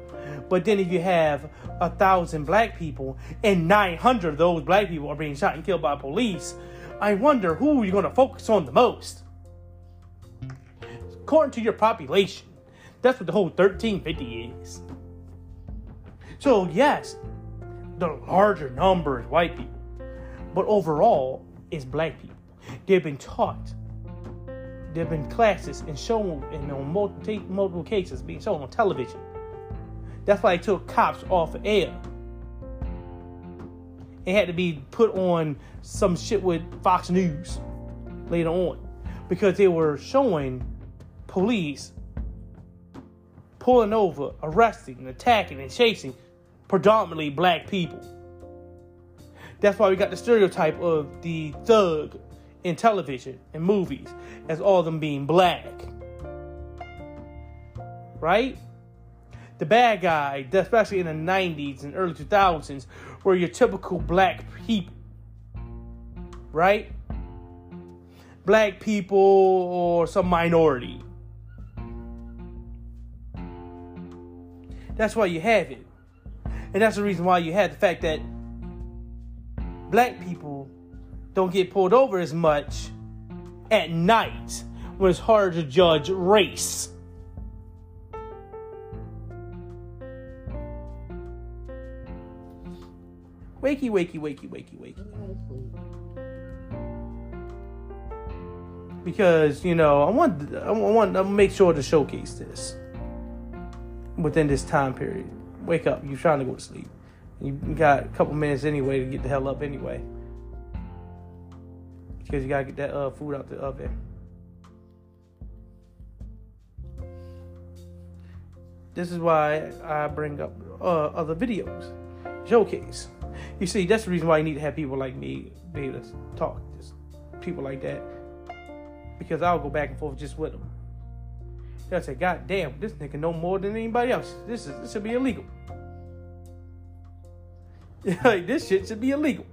But then if you have a thousand black people and 900 of those black people are being shot and killed by police, I wonder who you're going to focus on the most. According to your population, that's what the whole 1350 is. So, yes, the larger number is white people, but overall, it's black people. They've been taught, there have been classes and shown in on multiple, multiple cases being shown on television. That's why they took cops off of air. It had to be put on some shit with Fox News later on because they were showing police pulling over, arresting, and attacking and chasing predominantly black people. That's why we got the stereotype of the thug in television and movies as all of them being black. Right? The bad guy, especially in the 90s and early 2000s, were your typical black people. Right? Black people or some minority. That's why you have it. And that's the reason why you have the fact that black people don't get pulled over as much at night when it's hard to judge race. Wakey, wakey, wakey, wakey, wakey. Because you know, I want, I want to make sure to showcase this within this time period. Wake up! You're trying to go to sleep. You got a couple minutes anyway to get the hell up anyway. Because you gotta get that uh, food out the oven. This is why I bring up uh, other videos, showcase. You see, that's the reason why you need to have people like me be able to talk. Just people like that. Because I'll go back and forth just with them. They'll say, God damn, this nigga know more than anybody else. This is this should be illegal. like this shit should be illegal.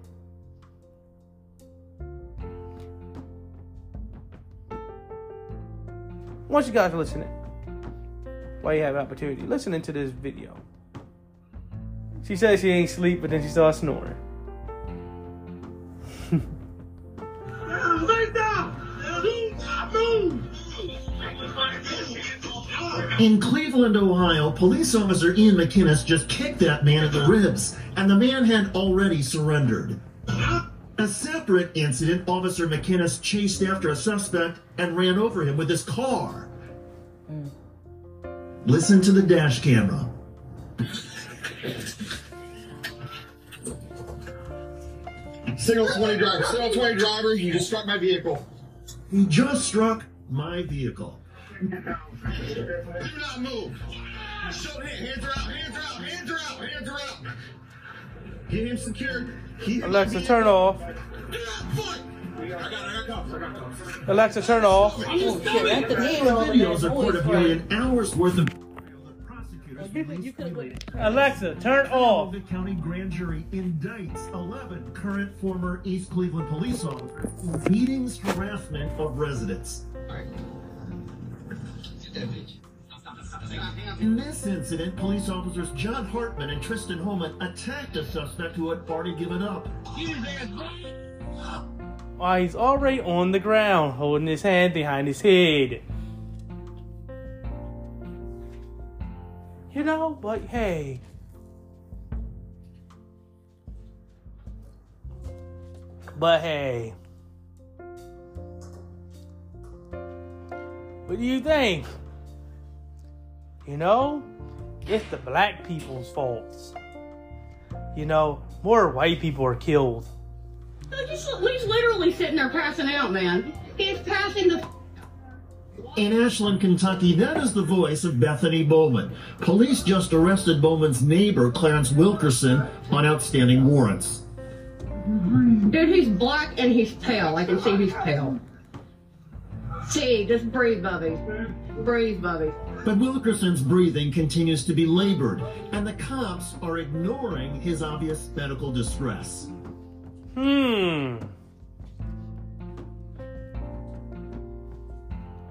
Once you guys are listening, while you have opportunity, listening to this video. She says she ain't sleep, but then she starts snoring. In Cleveland, Ohio, police officer Ian McInnes just kicked that man in the ribs, and the man had already surrendered. A separate incident, Officer McInnes chased after a suspect and ran over him with his car. Mm. Listen to the dash camera. Signal 20 driver. Signal 20 driver. You just struck my vehicle. He just struck my vehicle. Do not move. Show hands are out. Hands are out. Hands are out. Hands are out. Get him secured. Keep Alexa, turn off. Alexa, turn off. Oh, shit, the Videos are voice, reportedly an hour's worth of You could have went. Alexa, turn off. The county grand jury indicts 11 current former East Cleveland police officers for beatings, harassment of residents. In this incident, police officers John Hartman and Tristan Holman attacked a suspect who had already given up. Why he's already on the ground, holding his hand behind his head. You know, but hey. But hey. What do you think? You know, it's the black people's faults. You know, more white people are killed. He's, he's literally sitting there passing out, man. He's passing the. In Ashland, Kentucky, that is the voice of Bethany Bowman. Police just arrested Bowman's neighbor, Clarence Wilkerson, on outstanding warrants. Dude, he's black and he's pale. I can see he's pale. See, just breathe, Bubby. Breathe, Bubby. But Wilkerson's breathing continues to be labored, and the cops are ignoring his obvious medical distress. Hmm.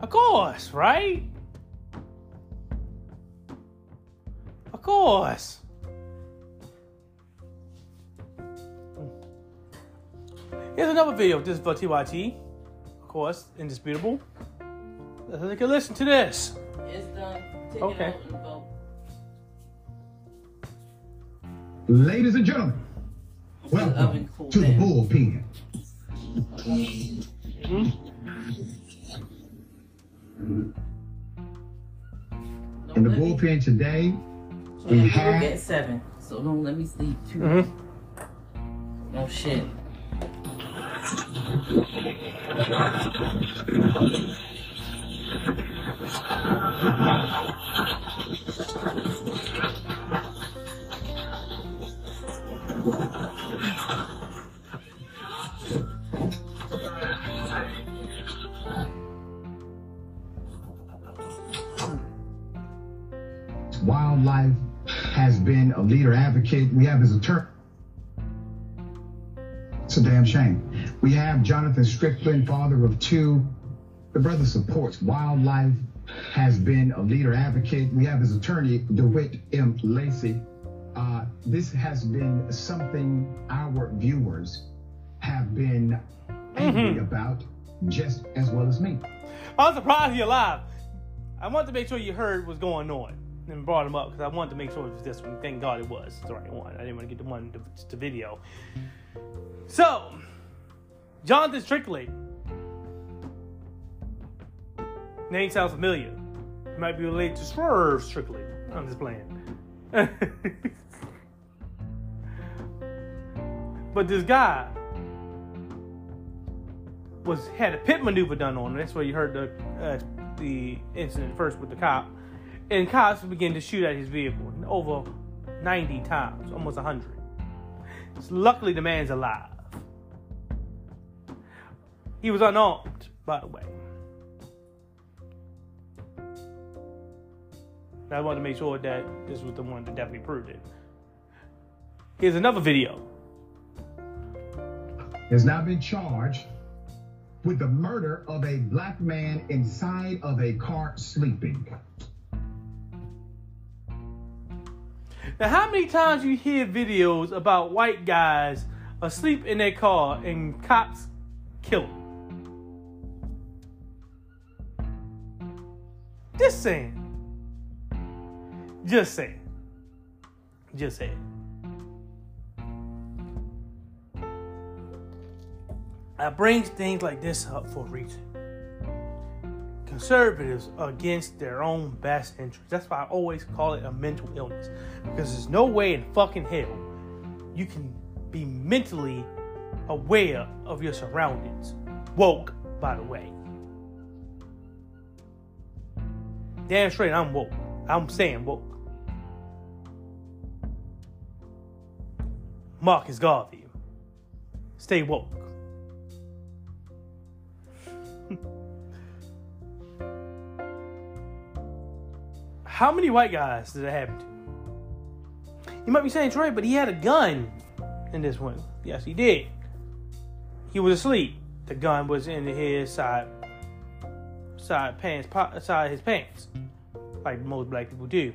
Of course, right? Of course. Here's another video. This is for TYT. Of course, indisputable. Let's take a listen to this. It's done. Take Okay. it out and go. Ladies and gentlemen, oven welcome cool to the down. bullpen. In the bullpen today, So we we have... have at seven. So don't let me sleep too. Mhm. Oh shit. Wildlife has been a leader advocate. We have his attorney. It's a damn shame. We have Jonathan Strickland, father of two. The brother supports wildlife, has been a leader advocate. We have his attorney, DeWitt M. Lacy. Uh, this has been something our viewers have been angry about just as well as me. I'm surprised you're alive. I wanted to make sure you heard what's going on and brought him up because I wanted to make sure it was this one. Thank God it was the right one. I didn't want to get the one to, to video. So, Jonathan Strickland. Name sounds familiar. Might be related to Swerve Strickland. I'm just playing. but this guy was had a pit maneuver done on him. That's where you heard the uh, the incident first with the cop, and cops began to shoot at his vehicle over 90 times, almost 100. Luckily, the man's alive. He was unarmed, by the way. I wanted to make sure that this was the one that definitely proved it. Here's another video. Has now been charged with the murder of a black man inside of a car sleeping. Now, how many times you hear videos about white guys asleep in their car and cops kill them? Just saying. Just saying. Just saying. I bring things like this up for a reason. Conservatives are against their own best interest. That's why I always call it a mental illness. Because there's no way in fucking hell you can be mentally aware of your surroundings. Woke, by the way. Damn straight, I'm woke. I'm saying woke. Marcus Garvey. Stay woke. How many white guys did it happen to? You might be saying, Troy, but he had a gun in this one. Yes, he did. He was asleep. The gun was in his side, side pants, side his pants, like most black people do.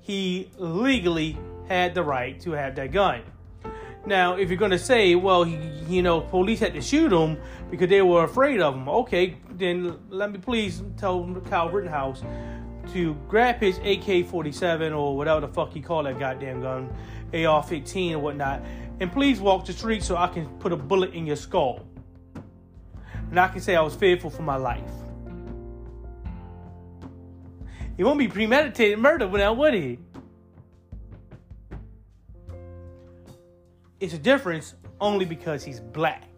He legally had the right to have that gun. Now, if you're going to say, well, he, you know, police had to shoot him because they were afraid of him, okay, then let me please tell Kyle Rittenhouse to grab his AK 47 or whatever the fuck he called that goddamn gun, AR 15 or whatnot, and please walk the street so I can put a bullet in your skull. And I can say I was fearful for my life. It won't be premeditated murder without would he? It's a difference only because he's black.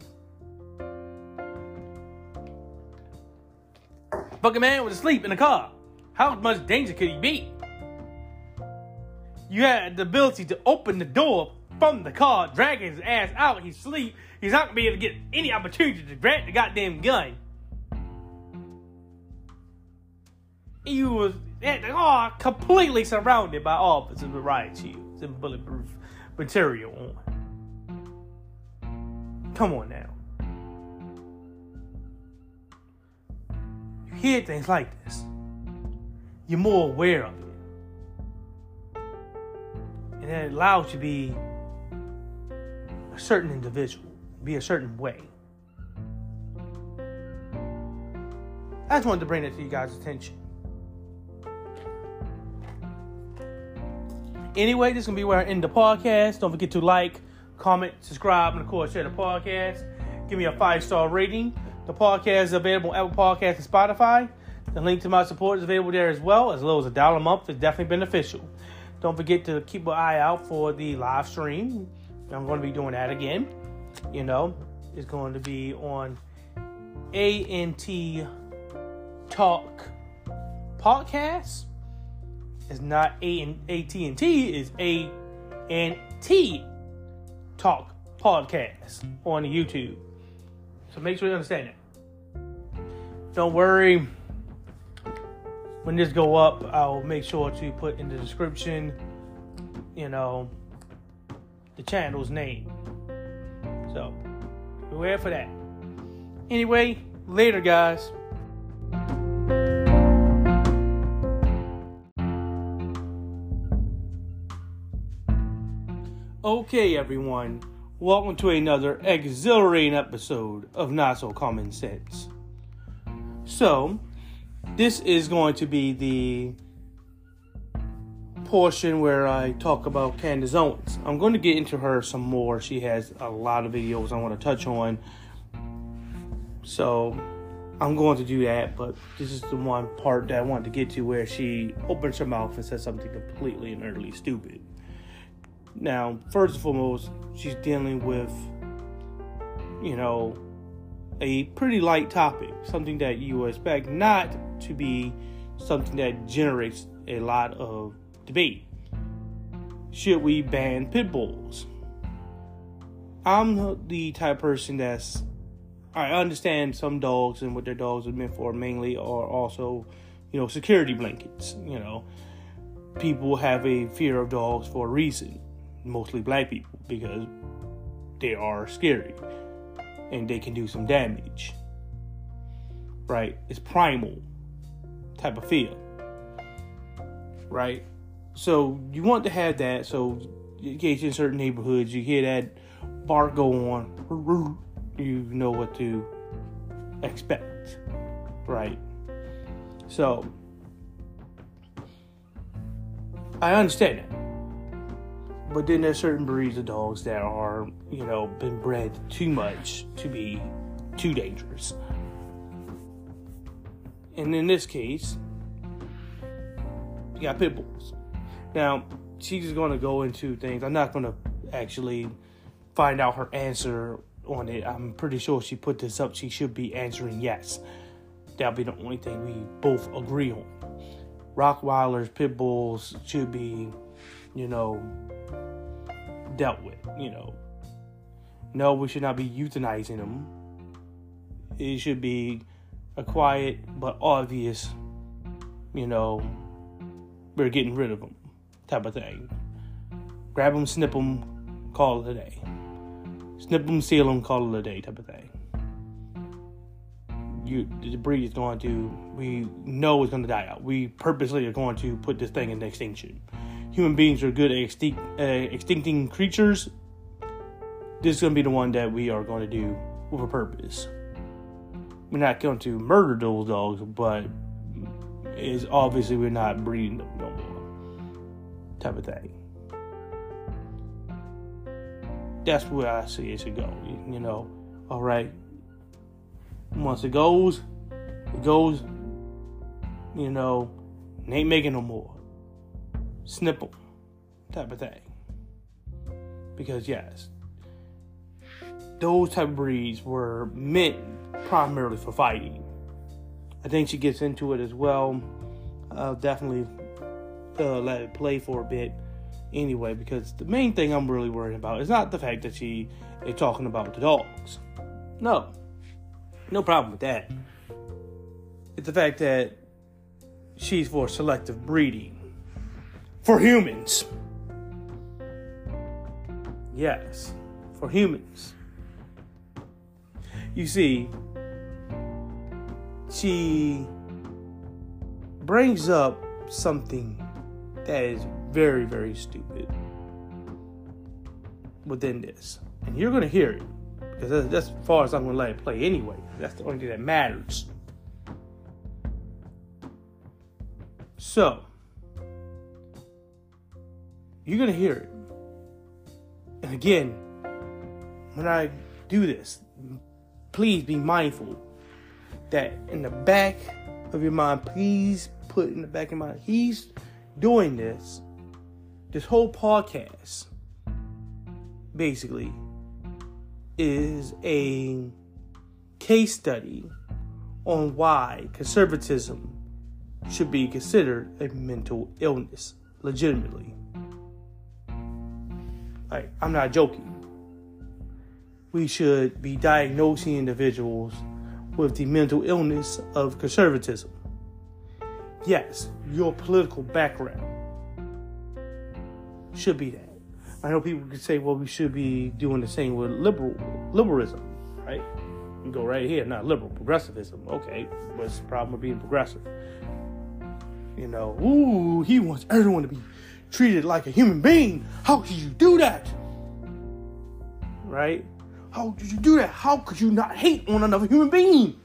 Fucking man was asleep in the car. How much danger could he be? You had the ability to open the door from the car, drag his ass out. He's asleep. He's not gonna be able to get any opportunity to grab the goddamn gun. He was at the car completely surrounded by officers with riot shields and bulletproof material on. Come on now. You hear things like this, you're more aware of it. And it allows you to be a certain individual, be a certain way. I just wanted to bring that to you guys' attention. Anyway, this is gonna be where I end the podcast. Don't forget to like, comment, subscribe, and of course share the podcast. Give me a five star rating. The podcast is available on Apple Podcasts and Spotify. The link to my support is available there as well, as low as a dollar a month is definitely beneficial. Don't forget to keep an eye out for the live stream. I'm going to be doing that again. You know, it's going to be on ANT Talk Podcast. It's not A and AT&T, it's A and T Talk Podcast on YouTube. So make sure you understand that. Don't worry. When this go up, I'll make sure to put in the description, you know, the channel's name. So beware for that. Anyway, later guys. Okay, everyone. Welcome to another exhilarating episode of Not So Common Sense. So, this is going to be the portion where I talk about Candace Owens. I'm going to get into her some more. She has a lot of videos I want to touch on. So, I'm going to do that, but this is the one part that I wanted to get to where she opens her mouth and says something completely and utterly stupid. Now, first and foremost, she's dealing with, you know, a pretty light topic, something that you expect not to be something that generates a lot of debate. Should we ban pit bulls? I'm the type of person that's I understand some dogs and what their dogs are meant for mainly are also, you know, security blankets. You know, people have a fear of dogs for a reason, mostly black people, because they are scary and they can do some damage. Right? It's primal type of fear. Right? So you want to have that so in case in certain neighborhoods you hear that bark go on, you know what to expect. Right? So I understand that. But then there's certain breeds of dogs that are, you know, been bred too much to be too dangerous. And in this case, you got pit bulls. Now, she's going to go into things. I'm not going to actually find out her answer on it. I'm pretty sure she put this up. She should be answering yes. That'll be the only thing we both agree on. Rottweilers, pit bulls should be, you know, dealt with. You know, no, we should not be euthanizing them. It should be a quiet but obvious, you know, we're getting rid of them type of thing. Grab them, snip them, call it a day. Snip them, seal them, call it a day type of thing. You, the breed is going to, we know it's going to die out. We purposely are going to put this thing in extinction. Human beings are good at extinct, uh, extincting creatures. This is going to be the one that we are going to do with a purpose. We're not going to murder those dogs, but is obviously we're not breeding them no more. Type of thing. That's where I see it should go. You know, all right. Once it goes, it goes. You know, ain't making no more. Snip them, type of thing. Because yes, those type of breeds were meant primarily for fighting. I think she gets into it as well. I'll definitely uh, let it play for a bit anyway, because the main thing I'm really worried about is not the fact that she is talking about the dogs. No, no problem with that. It's the fact that she's for selective breeding for humans. Yes, for humans. You see, she brings up something that is very, very stupid within this. And you're going to hear it because that's, as far as I'm going to let it play anyway. That's the only thing that matters. So, you're going to hear it. And again, when I do this, please be mindful that in the back of your mind, please put in the back of your mind, he's doing this, this whole podcast, basically, is a case study on why conservatism should be considered a mental illness, legitimately. Like, I'm not joking. We should be diagnosing individuals with the mental illness of conservatism. Yes, your political background should be that. I know people could say, well, we should be doing the same with liberal liberalism, right? You go right here, not liberal, progressivism. Okay, what's the problem with being progressive? You know, ooh, he wants everyone to be treated like a human being. How could you do that? Right? How could you do that? How could you not hate on another human being?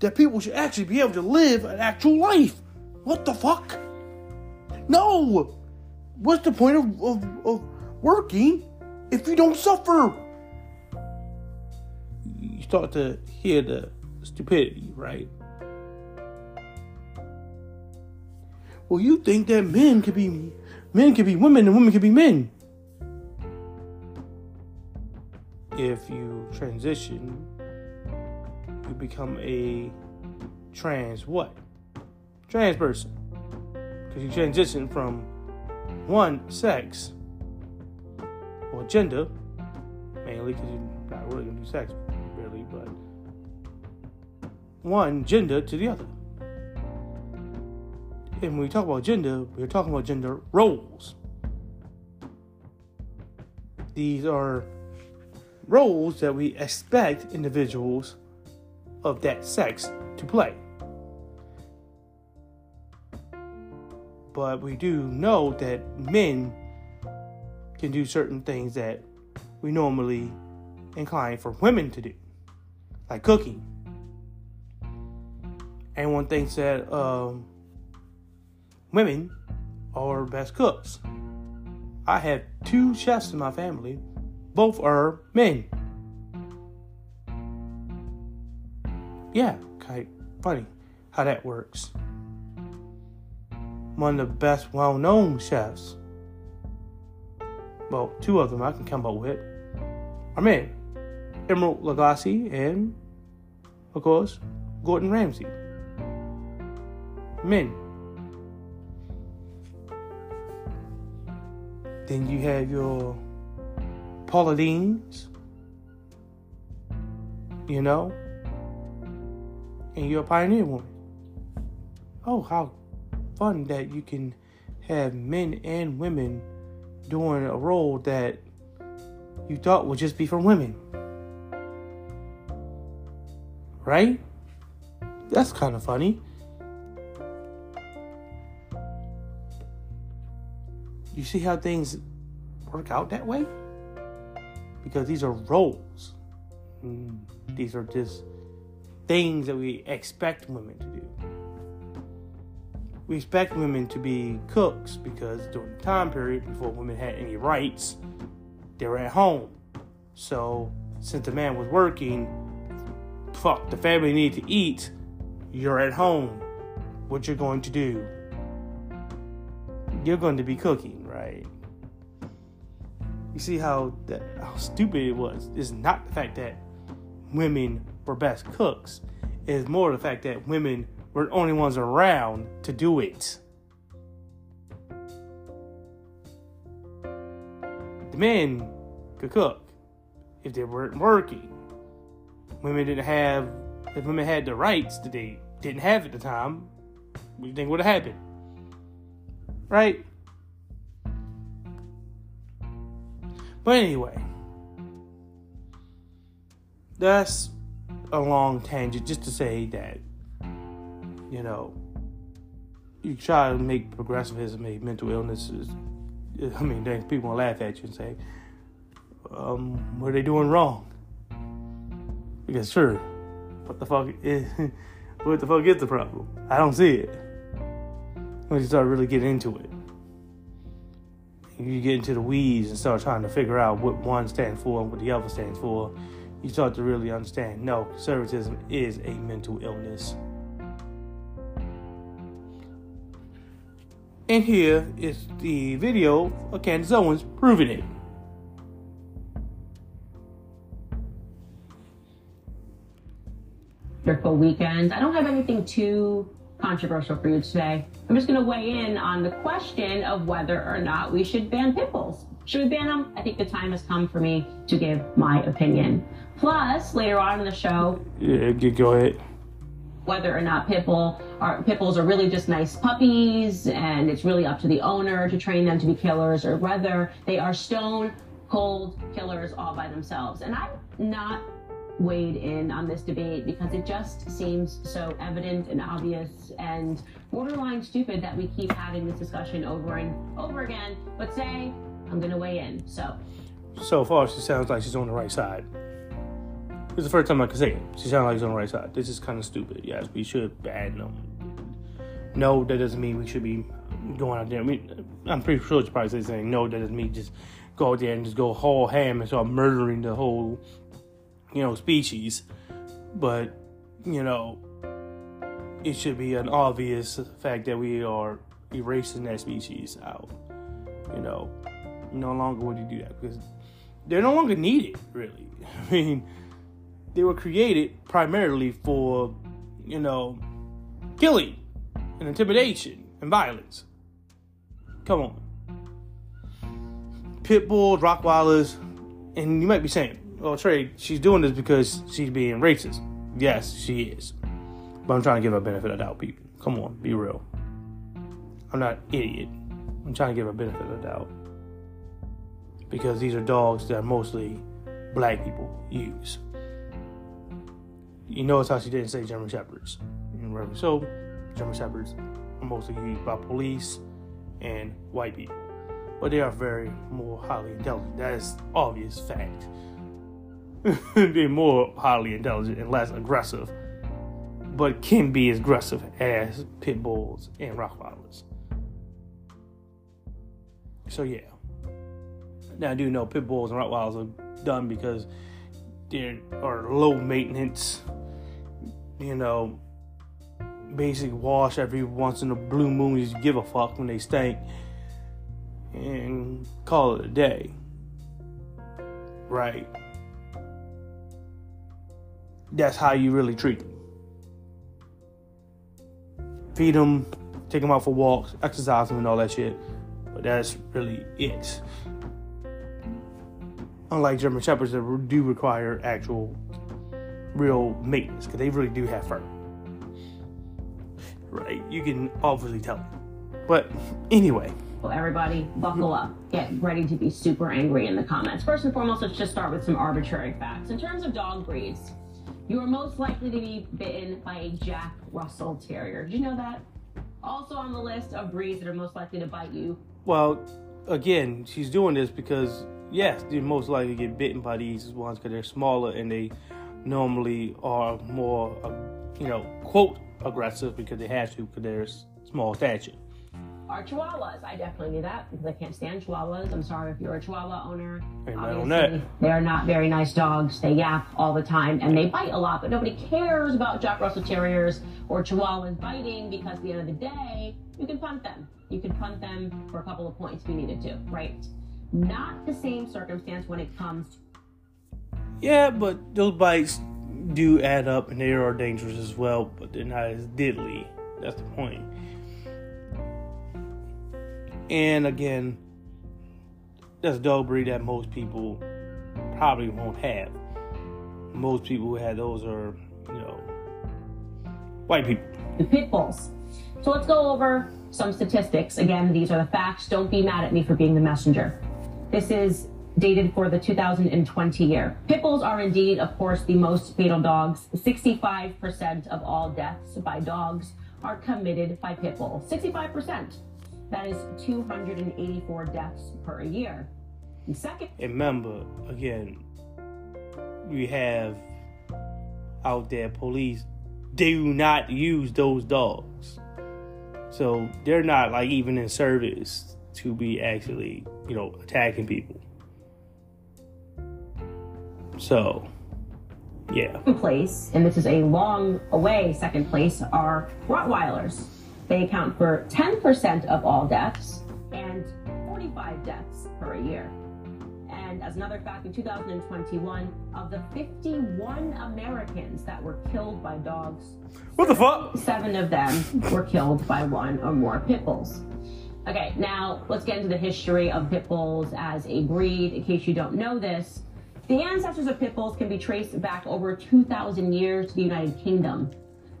That people should actually be able to live an actual life. What the fuck? No! What's the point of, of, of working if you don't suffer? You start to hear the stupidity, right? Well, you think that men could be men could be women and women could be men. If you transition, you become a trans what? Trans person. Because you transition from one sex or gender, mainly because you're not really gonna do sex, really, but one gender to the other. And when we talk about gender, we're talking about gender roles. These are roles that we expect individuals of that sex to play. But we do know that men can do certain things that we normally incline for women to do, like cooking. Anyone thinks that um, women are best cooks. I have two chefs in my family, both are men. Yeah, kind of funny how that works. One of the best well known chefs, well, two of them I can come up with, are men Emeril Lagasse and, of course, Gordon Ramsay. Men. Then you have your Paula Deens, you know, and you're a pioneer woman. Oh, how fun that you can have men and women doing a role that you thought would just be for women. Right? That's kind of funny. You see how things work out that way? Because these are roles. These are just things that we expect women to do. We expect women to be cooks because during the time period before women had any rights, they were at home. So since the man was working, fuck, the family need to eat. You're at home. What you're going to do? You're going to be cooking? You see how that how stupid it was. It's not the fact that women were best cooks. It's more the fact that women were the only ones around to do it. The men could cook if they weren't working. Women didn't have if women had the rights that they didn't have at the time, what do you think would have happened? Right? But anyway, that's a long tangent just to say that, you know, you try to make progressivism a mental illnesses. I mean, people will laugh at you and say, um, what are they doing wrong? Because sure, what the fuck is, what the fuck is the problem? I don't see it. When you start really getting into it you get into the weeds and start trying to figure out what one stands for and what the other stands for, you start to really understand no, conservatism is a mental illness. And here is the video of Candace Owens proving it. wonderful weekend. I don't have anything too controversial for you today. I'm just going to weigh in on the question of whether or not we should ban pit bulls. Should we ban them? I think the time has come for me to give my opinion. Plus, later on in the show, Yeah, go ahead. whether or not pit bull are pit bulls are really just nice puppies and it's really up to the owner to train them to be killers or whether they are stone cold killers all by themselves. And I'm not weighed in on this debate because it just seems so evident and obvious and borderline stupid that we keep having this discussion over and over again. But say I'm gonna weigh in. So So far, she sounds like she's on the right side. It's the first time I can say it. She sounds like she's on the right side. This is kind of stupid. Yes, we should ban them. No, that doesn't mean we should be going out there. I mean, I'm pretty sure she probably saying no. That doesn't mean just go out there and just go whole ham and start murdering the whole, you know, species. But you know, it should be an obvious fact that we are erasing that species out. You know, no longer would you do that because they're no longer needed, really. I mean, they were created primarily for, you know, killing and intimidation and violence. Come on. pit bulls, Rottweilers, and you might be saying, "Well, Trae, she's doing this because she's being racist." Yes, she is, but I'm trying to give her benefit of doubt. People, come on, be real. I'm not idiot. I'm trying to give her benefit of doubt because these are dogs that mostly black people use. You notice how she didn't say German Shepherds. So, German Shepherds are mostly used by police and white people. But they are very more highly intelligent. That is obvious fact. They're more highly intelligent and less aggressive, but can be as aggressive as pit bulls and Rottweilers. So yeah. Now I do know pit bulls and Rottweilers are done because they are low maintenance. You know, basic wash every once in a blue moon. Just give a fuck when they stink and call it a day. Right. That's how you really treat them. Feed them, take them out for walks, exercise them, and all that shit. But that's really it. Unlike German Shepherds that do require actual, real maintenance, because they really do have fur. Right? You can obviously tell. But anyway. Well, everybody, buckle up. Get ready to be super angry in the comments. First and foremost, let's just start with some arbitrary facts. In terms of dog breeds, you are most likely to be bitten by a Jack Russell Terrier. Did you know that? Also on the list of breeds that are most likely to bite you well, again, she's doing this because yes, they most likely to get bitten by these ones because they're smaller and they normally are more, uh, you know, quote aggressive because they have to because they're small stature. Are chihuahuas? I definitely knew that because I can't stand chihuahuas. I'm sorry if you're a chihuahua owner. on. They are not very nice dogs. They yap all the time and they bite a lot, but nobody cares about Jack Russell Terriers or chihuahuas biting because at the end of the day, you can punt them you can punt them for a couple of points if you needed to, right? Not the same circumstance when it comes. Yeah, but those bites do add up and they are dangerous as well, but they're not as deadly. That's the point. And again, that's a dog breed that most people probably won't have. Most people who have those are, you know, white people. The pit bulls. So let's go over some statistics. Again, these are the facts. Don't be mad at me for being the messenger. This is dated for the 2020 year. Pit bulls are indeed, of course, the most fatal dogs. 65% of all deaths by dogs are committed by pit bulls. 65%. That is 284 deaths per year. And second. Remember, again, we have out there police do not use those dogs. So they're not like even in service to be actually, you know, attacking people. So, yeah. Second place, and this is a long away second place, are Rottweilers. They account for 10% of all deaths and 45 deaths per year. And as another fact, in 2021, of the 51 Americans that were killed by dogs, what the fuck? Seven of them were killed by one or more pit bulls. Okay, now let's get into the history of pit bulls as a breed. In case you don't know this, the ancestors of pit bulls can be traced back over 2,000 years to the United Kingdom.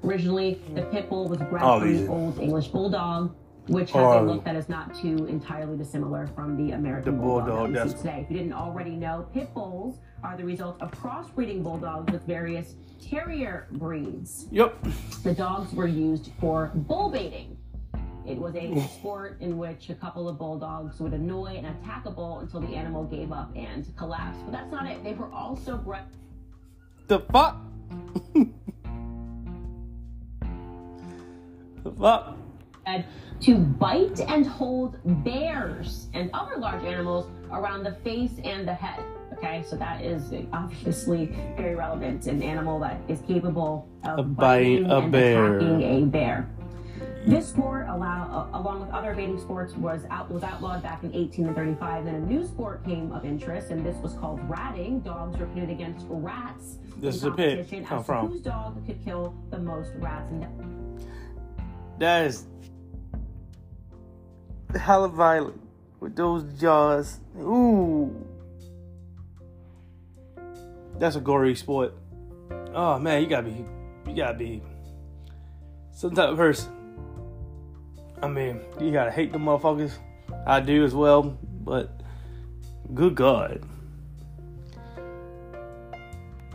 Originally, the pit bull was bred Oh, from the old English bulldog, which has a Oh. look that is not too entirely dissimilar from the American The bulldog, bulldog, that we see today. If you didn't already know, pit bulls are the result of crossbreeding bulldogs with various terrier breeds. Yep. The dogs were used for bull baiting. It was a sport in which a couple of bulldogs would annoy and attack a bull until the animal gave up and collapsed. But that's not it. They were also bred. The fuck? the fuck? to bite and hold bears and other large animals around the face and the head. Okay, so that is obviously very relevant. An animal that is capable of biting a and bear. attacking a bear. This sport, allow, uh, along with other baiting sports, was out was outlawed back in 1835. Then a new sport came of interest, and this was called ratting. Dogs were pitted against rats. This is a pit come from. Whose dog could kill the most rats? And That is hella violent. with those jaws. Ooh. That's a gory sport. Oh man, you gotta be, you gotta be some type of person. I mean, you gotta hate the motherfuckers. I do as well, but good God.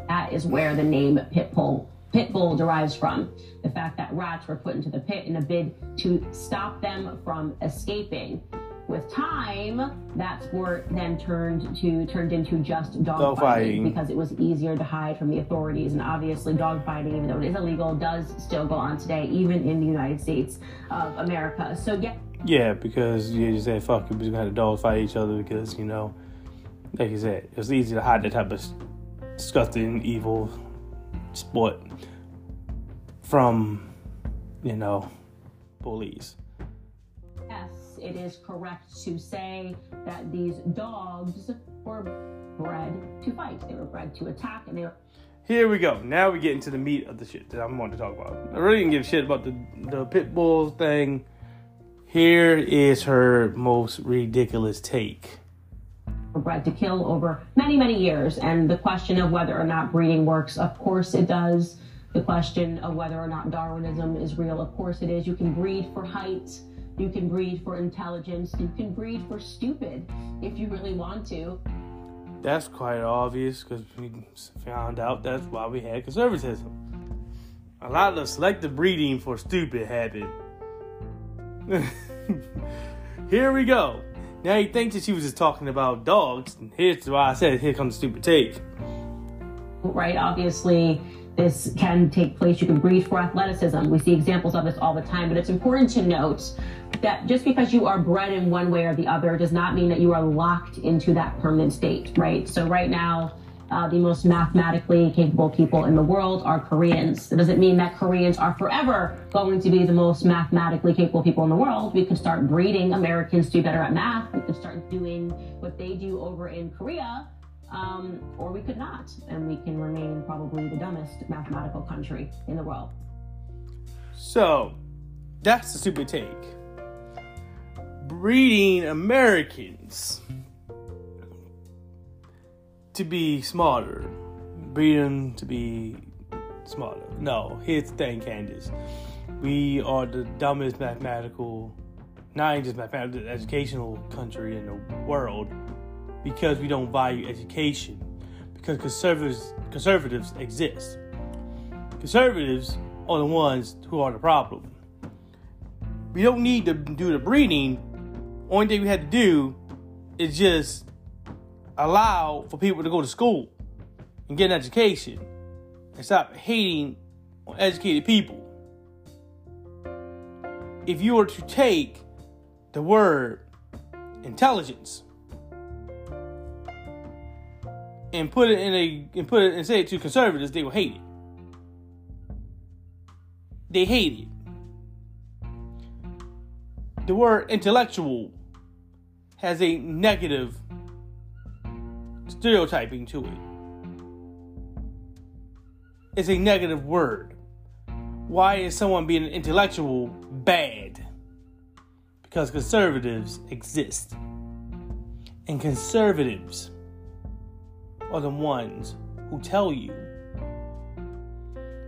That is where the name pit bull, pit bull derives from. The fact that rats were put into the pit in a bid to stop them from escaping. With time, that sport then turned to turned into just dog, Dog fighting because it was easier to hide from the authorities. And obviously, dog fighting, even though it is illegal, does still go on today, even in the United States of America. So yeah, Yeah, because you just said fuck it, we're just gonna have dogs fight each other because you know, like you said, it was easy to hide that type of disgusting, evil sport from, you know, bullies. Yes, it is correct to say that these dogs were bred to fight. They were bred to attack, and they were Here we go. Now we get into the meat of the shit that I'm wanting to talk about. I really didn't give a shit about the the pit bull thing. Here is her most ridiculous take. Bred to kill over many, many years. And the question of whether or not breeding works, of course it does. The question of whether or not Darwinism is real, of course it is. You can breed for height, you can breed for intelligence, you can breed for stupid if you really want to. That's quite obvious because we found out that's why we had conservatism. A lot of selective breeding for stupid happened. Here we go. Now you think that she was just talking about dogs. and Here's why I said, here comes stupid take. right? Obviously, this can take place. You can breed for athleticism. We see examples of this all the time, but it's important to note that just because you are bred in one way or the other does not mean that you are locked into that permanent state, right? So, right now, uh, the most mathematically capable people in the world are Koreans. That doesn't mean that Koreans are forever going to be the most mathematically capable people in the world. We could start breeding Americans to be better at math. We could start doing what they do over in Korea um, or we could not, and we can remain probably the dumbest mathematical country in the world. So, that's the stupid take. Breeding Americans to be smarter. Breed them to be smarter. No, here's the thing, Candace. We are the dumbest mathematical, not even just mathematical, educational country in the world because we don't value education. Because conservatives conservatives exist. Conservatives are the ones who are the problem. We don't need to do the breeding. Only thing we had to do is just allow for people to go to school and get an education and stop hating on educated people. If you were to take the word intelligence and put it in a and put it and say it to conservatives, they will hate it. They hate it. The word intellectual has a negative stereotyping to it. It's a negative word. Why is someone being an intellectual bad? Because conservatives exist. And conservatives are the ones who tell you,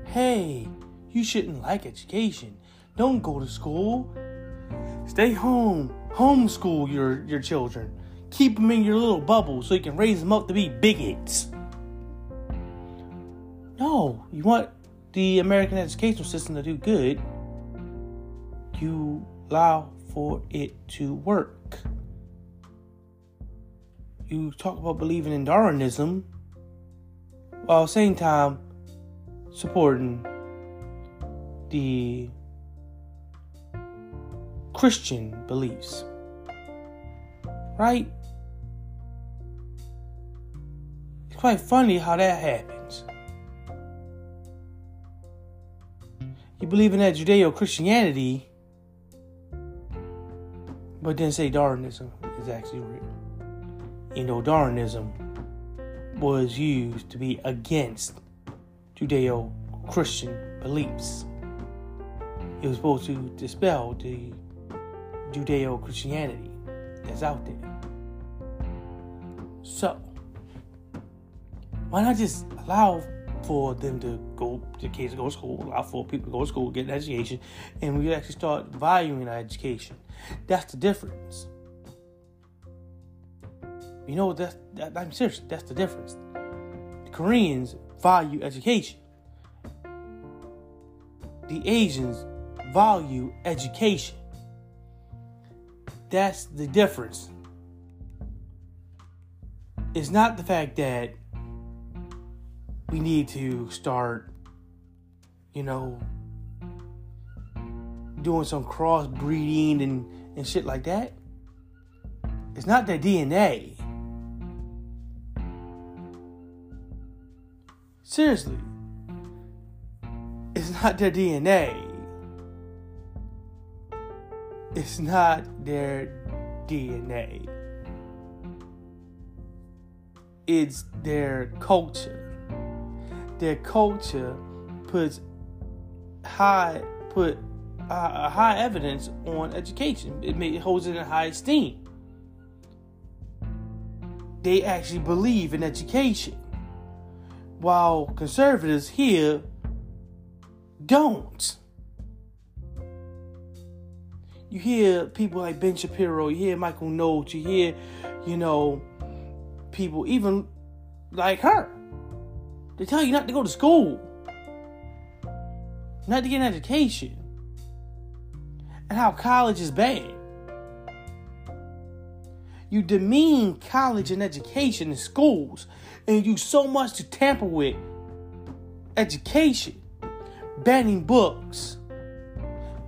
hey, you shouldn't like education. Don't go to school. Stay home. Homeschool your, your children. Keep them in your little bubble so you can raise them up to be bigots. No, you want the American educational system to do good. You allow for it to work. You talk about believing in Darwinism while at the same time supporting the Christian beliefs. Right? Quite funny how that happens. You believe in that Judeo Christianity, but then say Darwinism is actually real. You know, Darwinism was used to be against Judeo Christian beliefs. It was supposed to dispel the Judeo Christianity. that's out there. So, why not just allow for them to go, the kids to go to school, allow for people to go to school, get an education, and we actually start valuing our education. That's the difference. You know, that's, that, I'm serious, that's the difference. The Koreans value education. The Asians value education. That's the difference. It's not the fact that we need to start, you know, doing some crossbreeding and, and shit like that. It's not their DNA. Seriously. It's not their DNA. It's not their DNA. It's their culture. Their culture puts high put uh, high evidence on education. It, may, it holds it in high esteem. They actually believe in education, while conservatives here don't. You hear people like Ben Shapiro, you hear Michael Knowles, you hear, you know, people even like her. They tell you not to go to school, not to get an education, and how college is bad. You demean college and education in schools, and you so much to tamper with education, banning books,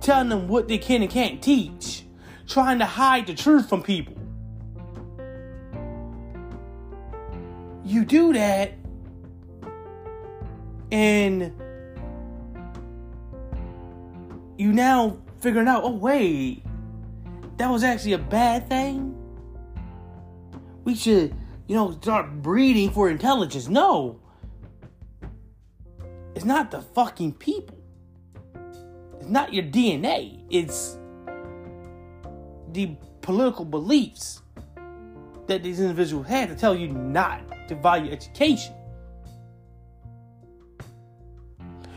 telling them what they can and can't teach, trying to hide the truth from people. You do that, and you now figuring out, oh, wait, that was actually a bad thing? We should, you know, start breeding for intelligence. No. It's not the fucking people. It's not your DNA. It's the political beliefs that these individuals had to tell you not to value education.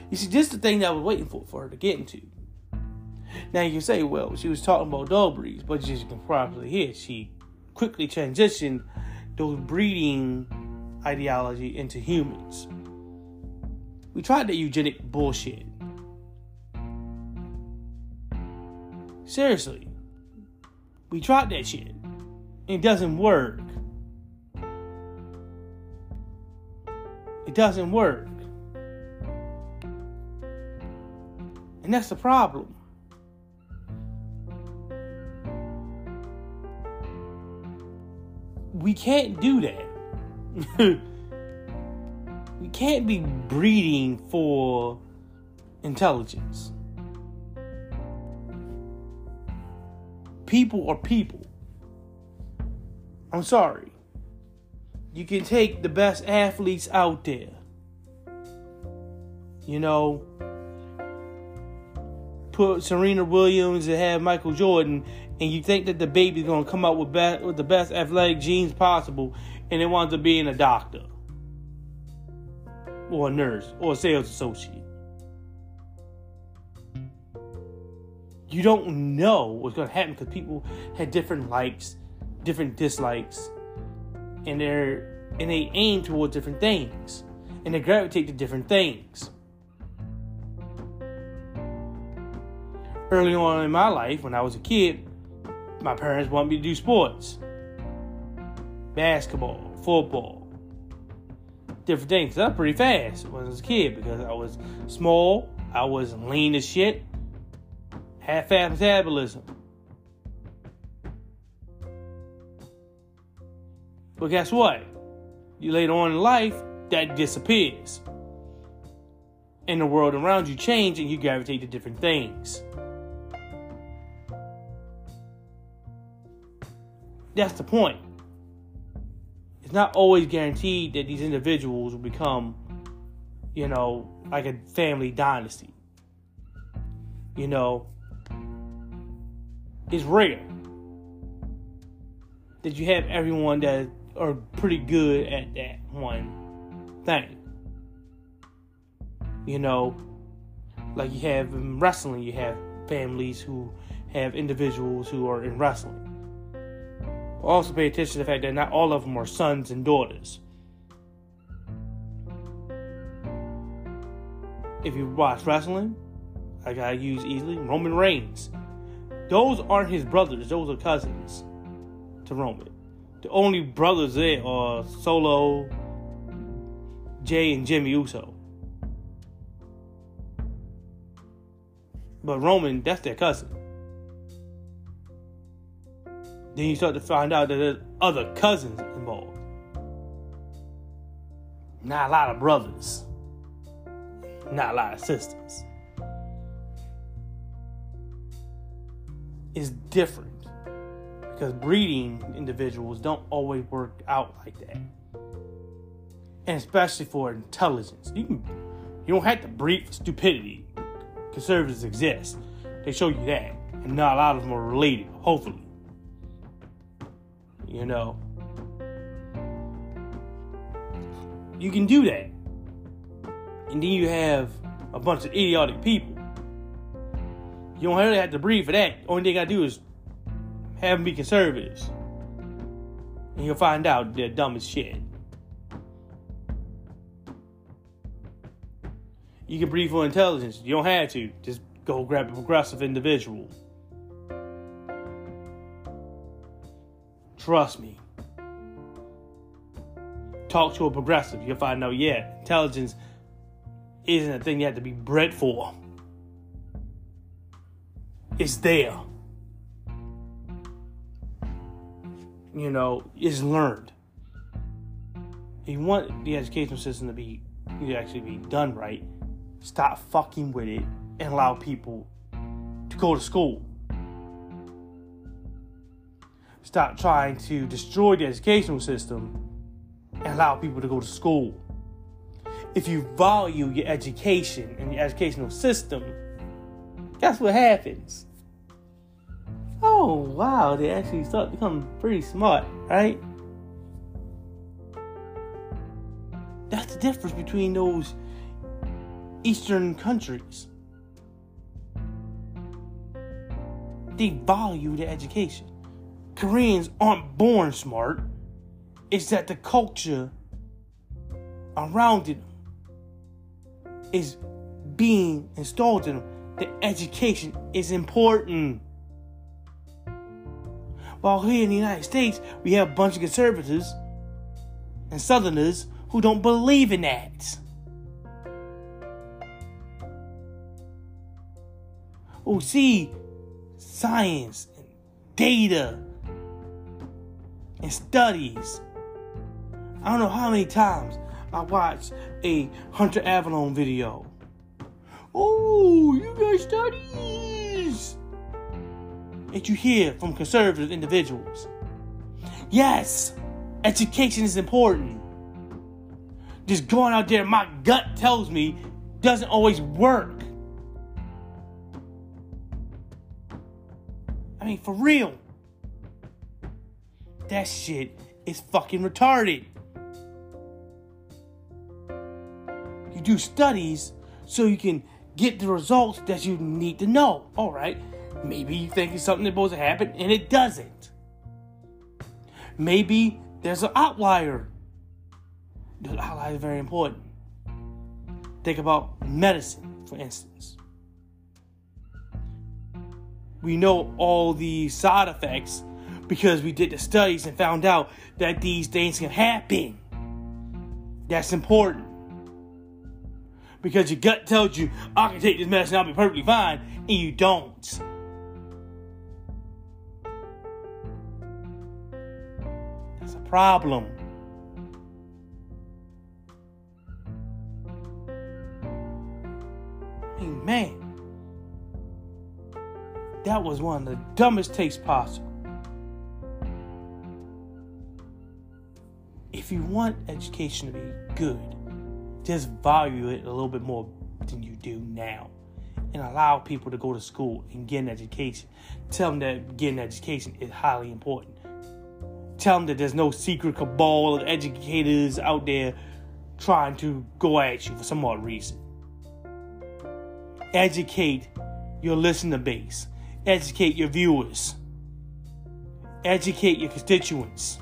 You see, this is the thing that I was waiting for for her to get into. Now you can say, well, she was talking about dog breeds, but as you can probably hear, she quickly transitioned those breeding ideology into humans. We tried that eugenic bullshit. Seriously. We tried that shit. It doesn't work. It doesn't work. And that's the problem. We can't do that. we can't be breeding for intelligence. People are people. I'm sorry. You can take the best athletes out there. You know, put Serena Williams and have Michael Jordan, and you think that the baby's gonna come out with, be- with the best athletic genes possible, and it winds up being a doctor, or a nurse, or a sales associate. You don't know what's gonna happen because people have different likes, different dislikes, and they're and they aim towards different things, and they gravitate to different things. Early on in my life, when I was a kid, my parents wanted me to do sports basketball, football, different things. I pretty fast when I was a kid because I was small, I was lean as shit, had fast metabolism. But guess what? You later on in life, that disappears. And the world around you change and you gravitate to different things. That's the point. It's not always guaranteed that these individuals will become, you know, like a family dynasty. You know, it's rare. that you have everyone that are pretty good at that one thing. You know, like you have in wrestling, you have families who have individuals who are in wrestling. Also, pay attention to the fact that not all of them are sons and daughters. If you watch wrestling, I gotta use easily Roman Reigns. Those aren't his brothers, those are cousins to Roman. The only brothers there are Solo, Jey, and Jimmy Uso. But Roman, that's their cousin. Then you start to find out that there's other cousins involved. Not a lot of brothers. Not a lot of sisters. It's different because breeding individuals don't always work out like that. And especially for intelligence. You can you don't have to breed for stupidity. Conservatives exist. They show you that. And not a lot of them are related, hopefully. You know. You can do that. And then you have a bunch of idiotic people. You don't really have to breathe for that. Only thing I do is have them be conservatives. And you'll find out they're dumb as shit. You can breathe for intelligence. You don't have to. Just go grab a progressive individual. Trust me. Talk to a progressive. You'll find out, yeah, intelligence isn't a thing you have to be bred for. It's there. You know, it's learned. You want the educational system to be to actually be done right, stop fucking with it and allow people to go to school. Stop trying to destroy the educational system and allow people to go to school. If you value your education and your educational system, guess what happens? Oh, wow, they actually start become pretty smart, right? That's the difference between those Eastern countries. They value their education. Koreans aren't born smart. It's that the culture around them is being installed in them. The education is important. While here in the United States, we have a bunch of conservatives and Southerners who don't believe in that. Who see science and data and studies. I don't know how many times I watched a Hunter Avallone video. Oh, you got studies! That you hear from conservative individuals. Yes, education is important. Just going out there, my gut tells me, doesn't always work. I mean, for real. That shit is fucking retarded. You do studies so you can get the results that you need to know. All right. Maybe you think it's something that's supposed to happen and it doesn't. Maybe there's an outlier. The outlier is very important. Think about medicine, for instance. We know all the side effects because we did the studies and found out that these things can happen. That's important. Because your gut tells you, I can take this medicine, I'll be perfectly fine, and you don't. That's a problem. I mean, man, that was one of the dumbest takes possible. If you want education to be good, just value it a little bit more than you do now. And allow people to go to school and get an education. Tell them that getting education is highly important. tell them that there's no secret cabal of educators out there trying to go at you for some odd reason. Educate your listener base, educate your viewers, educate your constituents,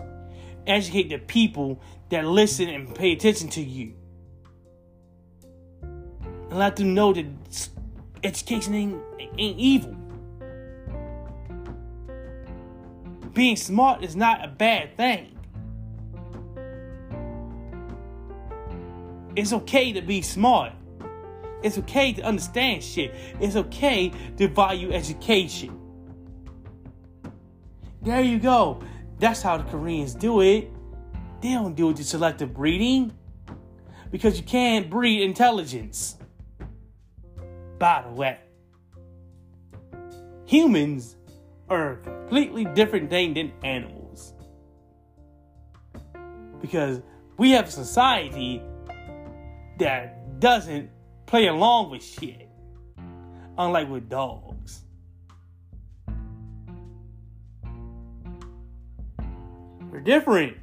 educate the people that listen and pay attention to you. And let them know that education ain't, ain't evil. Being smart is not a bad thing. It's okay to be smart. It's okay to understand shit. It's okay to value education. There you go. That's how the Koreans do it. They don't do it to selective breeding. Because you can't breed intelligence. By the way, humans are a completely different thing than animals. Because we have a society that doesn't play along with shit. Unlike with dogs. We're different.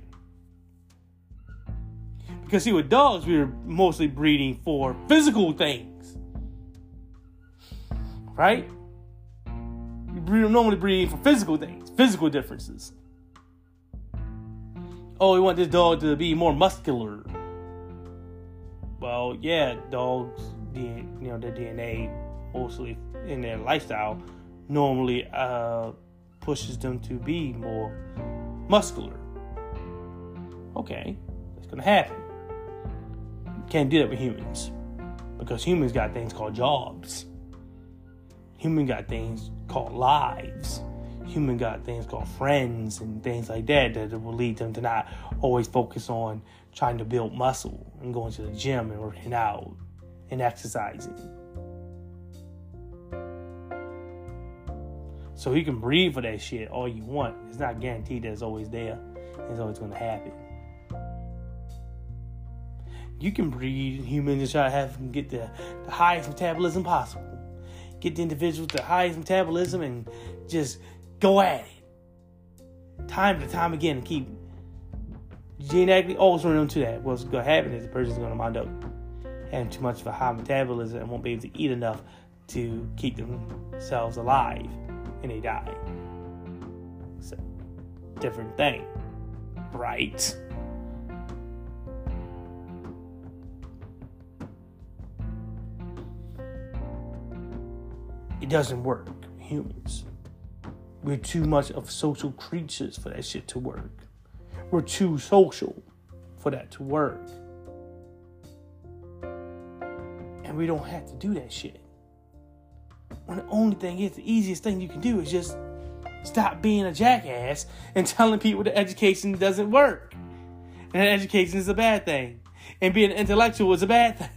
Because see, with dogs, we're mostly breeding for physical things. Right? We normally breed for physical things, physical differences. Oh, we want this dog to be more muscular well, yeah, dogs, you know, their DNA mostly in their lifestyle normally uh, pushes them to be more muscular. Okay, that's gonna happen. Can't do that with humans because humans got things called jobs. Human got things called lives. Human got things called friends and things like that that will lead them to not always focus on trying to build muscle and going to the gym and working out and exercising. So you can breathe for that shit all you want. It's not guaranteed that it's always there. It's always to happen. You can breed humans and try to have them get the, the highest metabolism possible. Get the individual individuals the highest metabolism and just go at it. Time to time again and keep genetically altering them to that. What's going to happen is the person's going to wind up having too much of a high metabolism and won't be able to eat enough to keep themselves alive and they die. So, different thing, right? It doesn't work, humans. We're too much of social creatures for that shit to work. We're too social for that to work. And we don't have to do that shit. When the only thing is, the easiest thing you can do is just stop being a jackass and telling people that education doesn't work. And that education is a bad thing. And being an intellectual is a bad thing.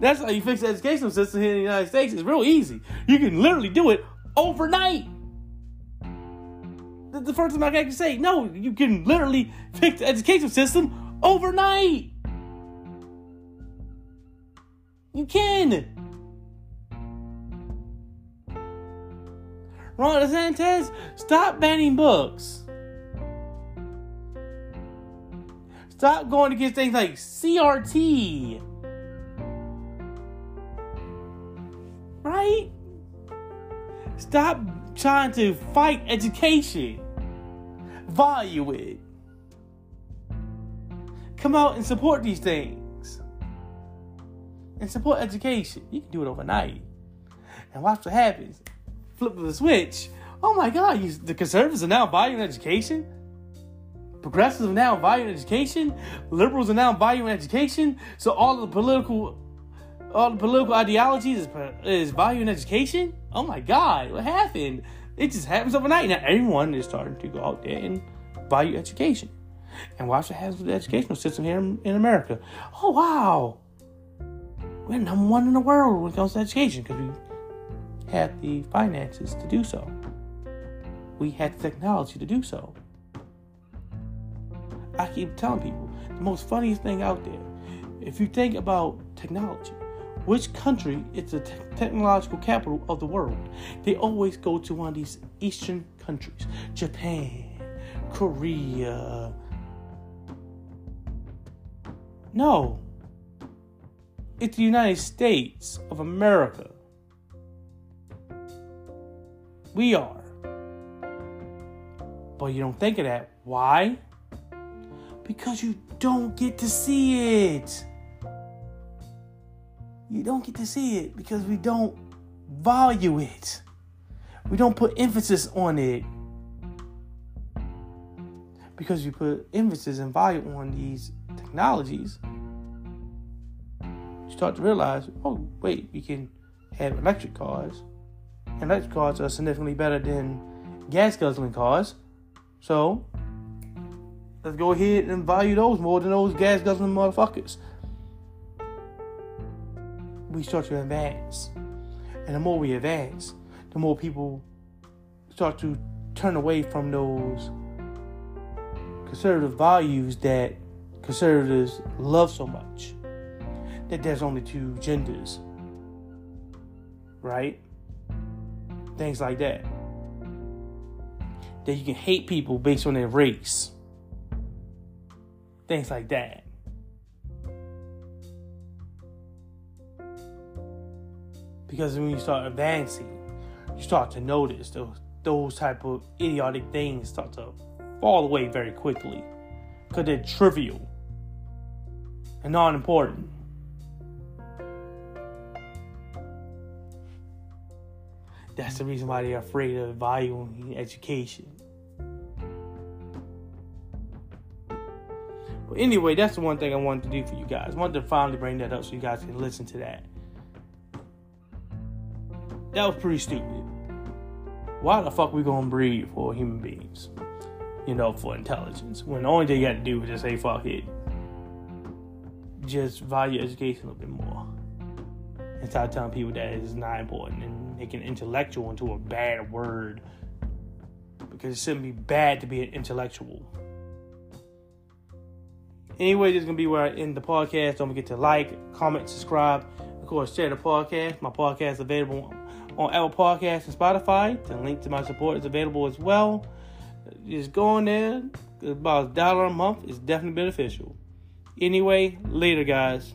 That's how you fix the educational system here in the United States. It's real easy. You can literally do it overnight the first thing I can say. No, you can literally fix the education system overnight. You can. Ron DeSantis, stop banning books. Stop going against things like CRT. Right? Stop trying to fight education value it. Come out and support these things. And support education. You can do it overnight. And watch what happens. Flip the switch. Oh my God, you, the conservatives are now valuing education. Progressives are now valuing education. Liberals are now valuing education. So all the political, all the political ideologies is, is valuing education. Oh my God, what happened? It just happens overnight. Now everyone is starting to go out there and value education. And watch what happens with the educational system here in, in America. Oh wow. We're number one in the world when it comes to education because we have the finances to do so. We had the technology to do so. I keep telling people the most funniest thing out there. If you think about technology, which country is the te- technological capital of the world? They always go to one of these Eastern countries Japan, Korea. No. It's the United States of America. We are. But you don't think of that. Why? Because you don't get to see it. You don't get to see it because we don't value it. We don't put emphasis on it. Because you put emphasis and value on these technologies, you start to realize, oh, wait, we can have electric cars. Electric cars are significantly better than gas guzzling cars. So, let's go ahead and value those more than those gas guzzling motherfuckers. We start to advance. And the more we advance, the more people start to turn away from those conservative values that conservatives love so much. That there's only two genders. Right? Things like that. That you can hate people based on their race. Things like that. Because when you start advancing, you start to notice those those type of idiotic things start to fall away very quickly because they're trivial and not important. That's the reason why they're afraid of valuing education. But anyway, that's the one thing I wanted to do for you guys. I wanted to finally bring that up so you guys can listen to that. That was pretty stupid. Why the fuck we gonna breed for human beings? You know, for intelligence. When the only thing you got to do is just say fuck it. Just value education a little bit more. And start telling people that it's not important and making intellectual into a bad word. Because it shouldn't be bad to be an intellectual. Anyway, this is gonna be where I end the podcast. Don't forget to like, comment, subscribe, of course, share the podcast. My podcast is available on Apple Podcasts and Spotify. The link to my support is available as well. Just go on there. About a dollar a month is definitely beneficial. Anyway, later, guys.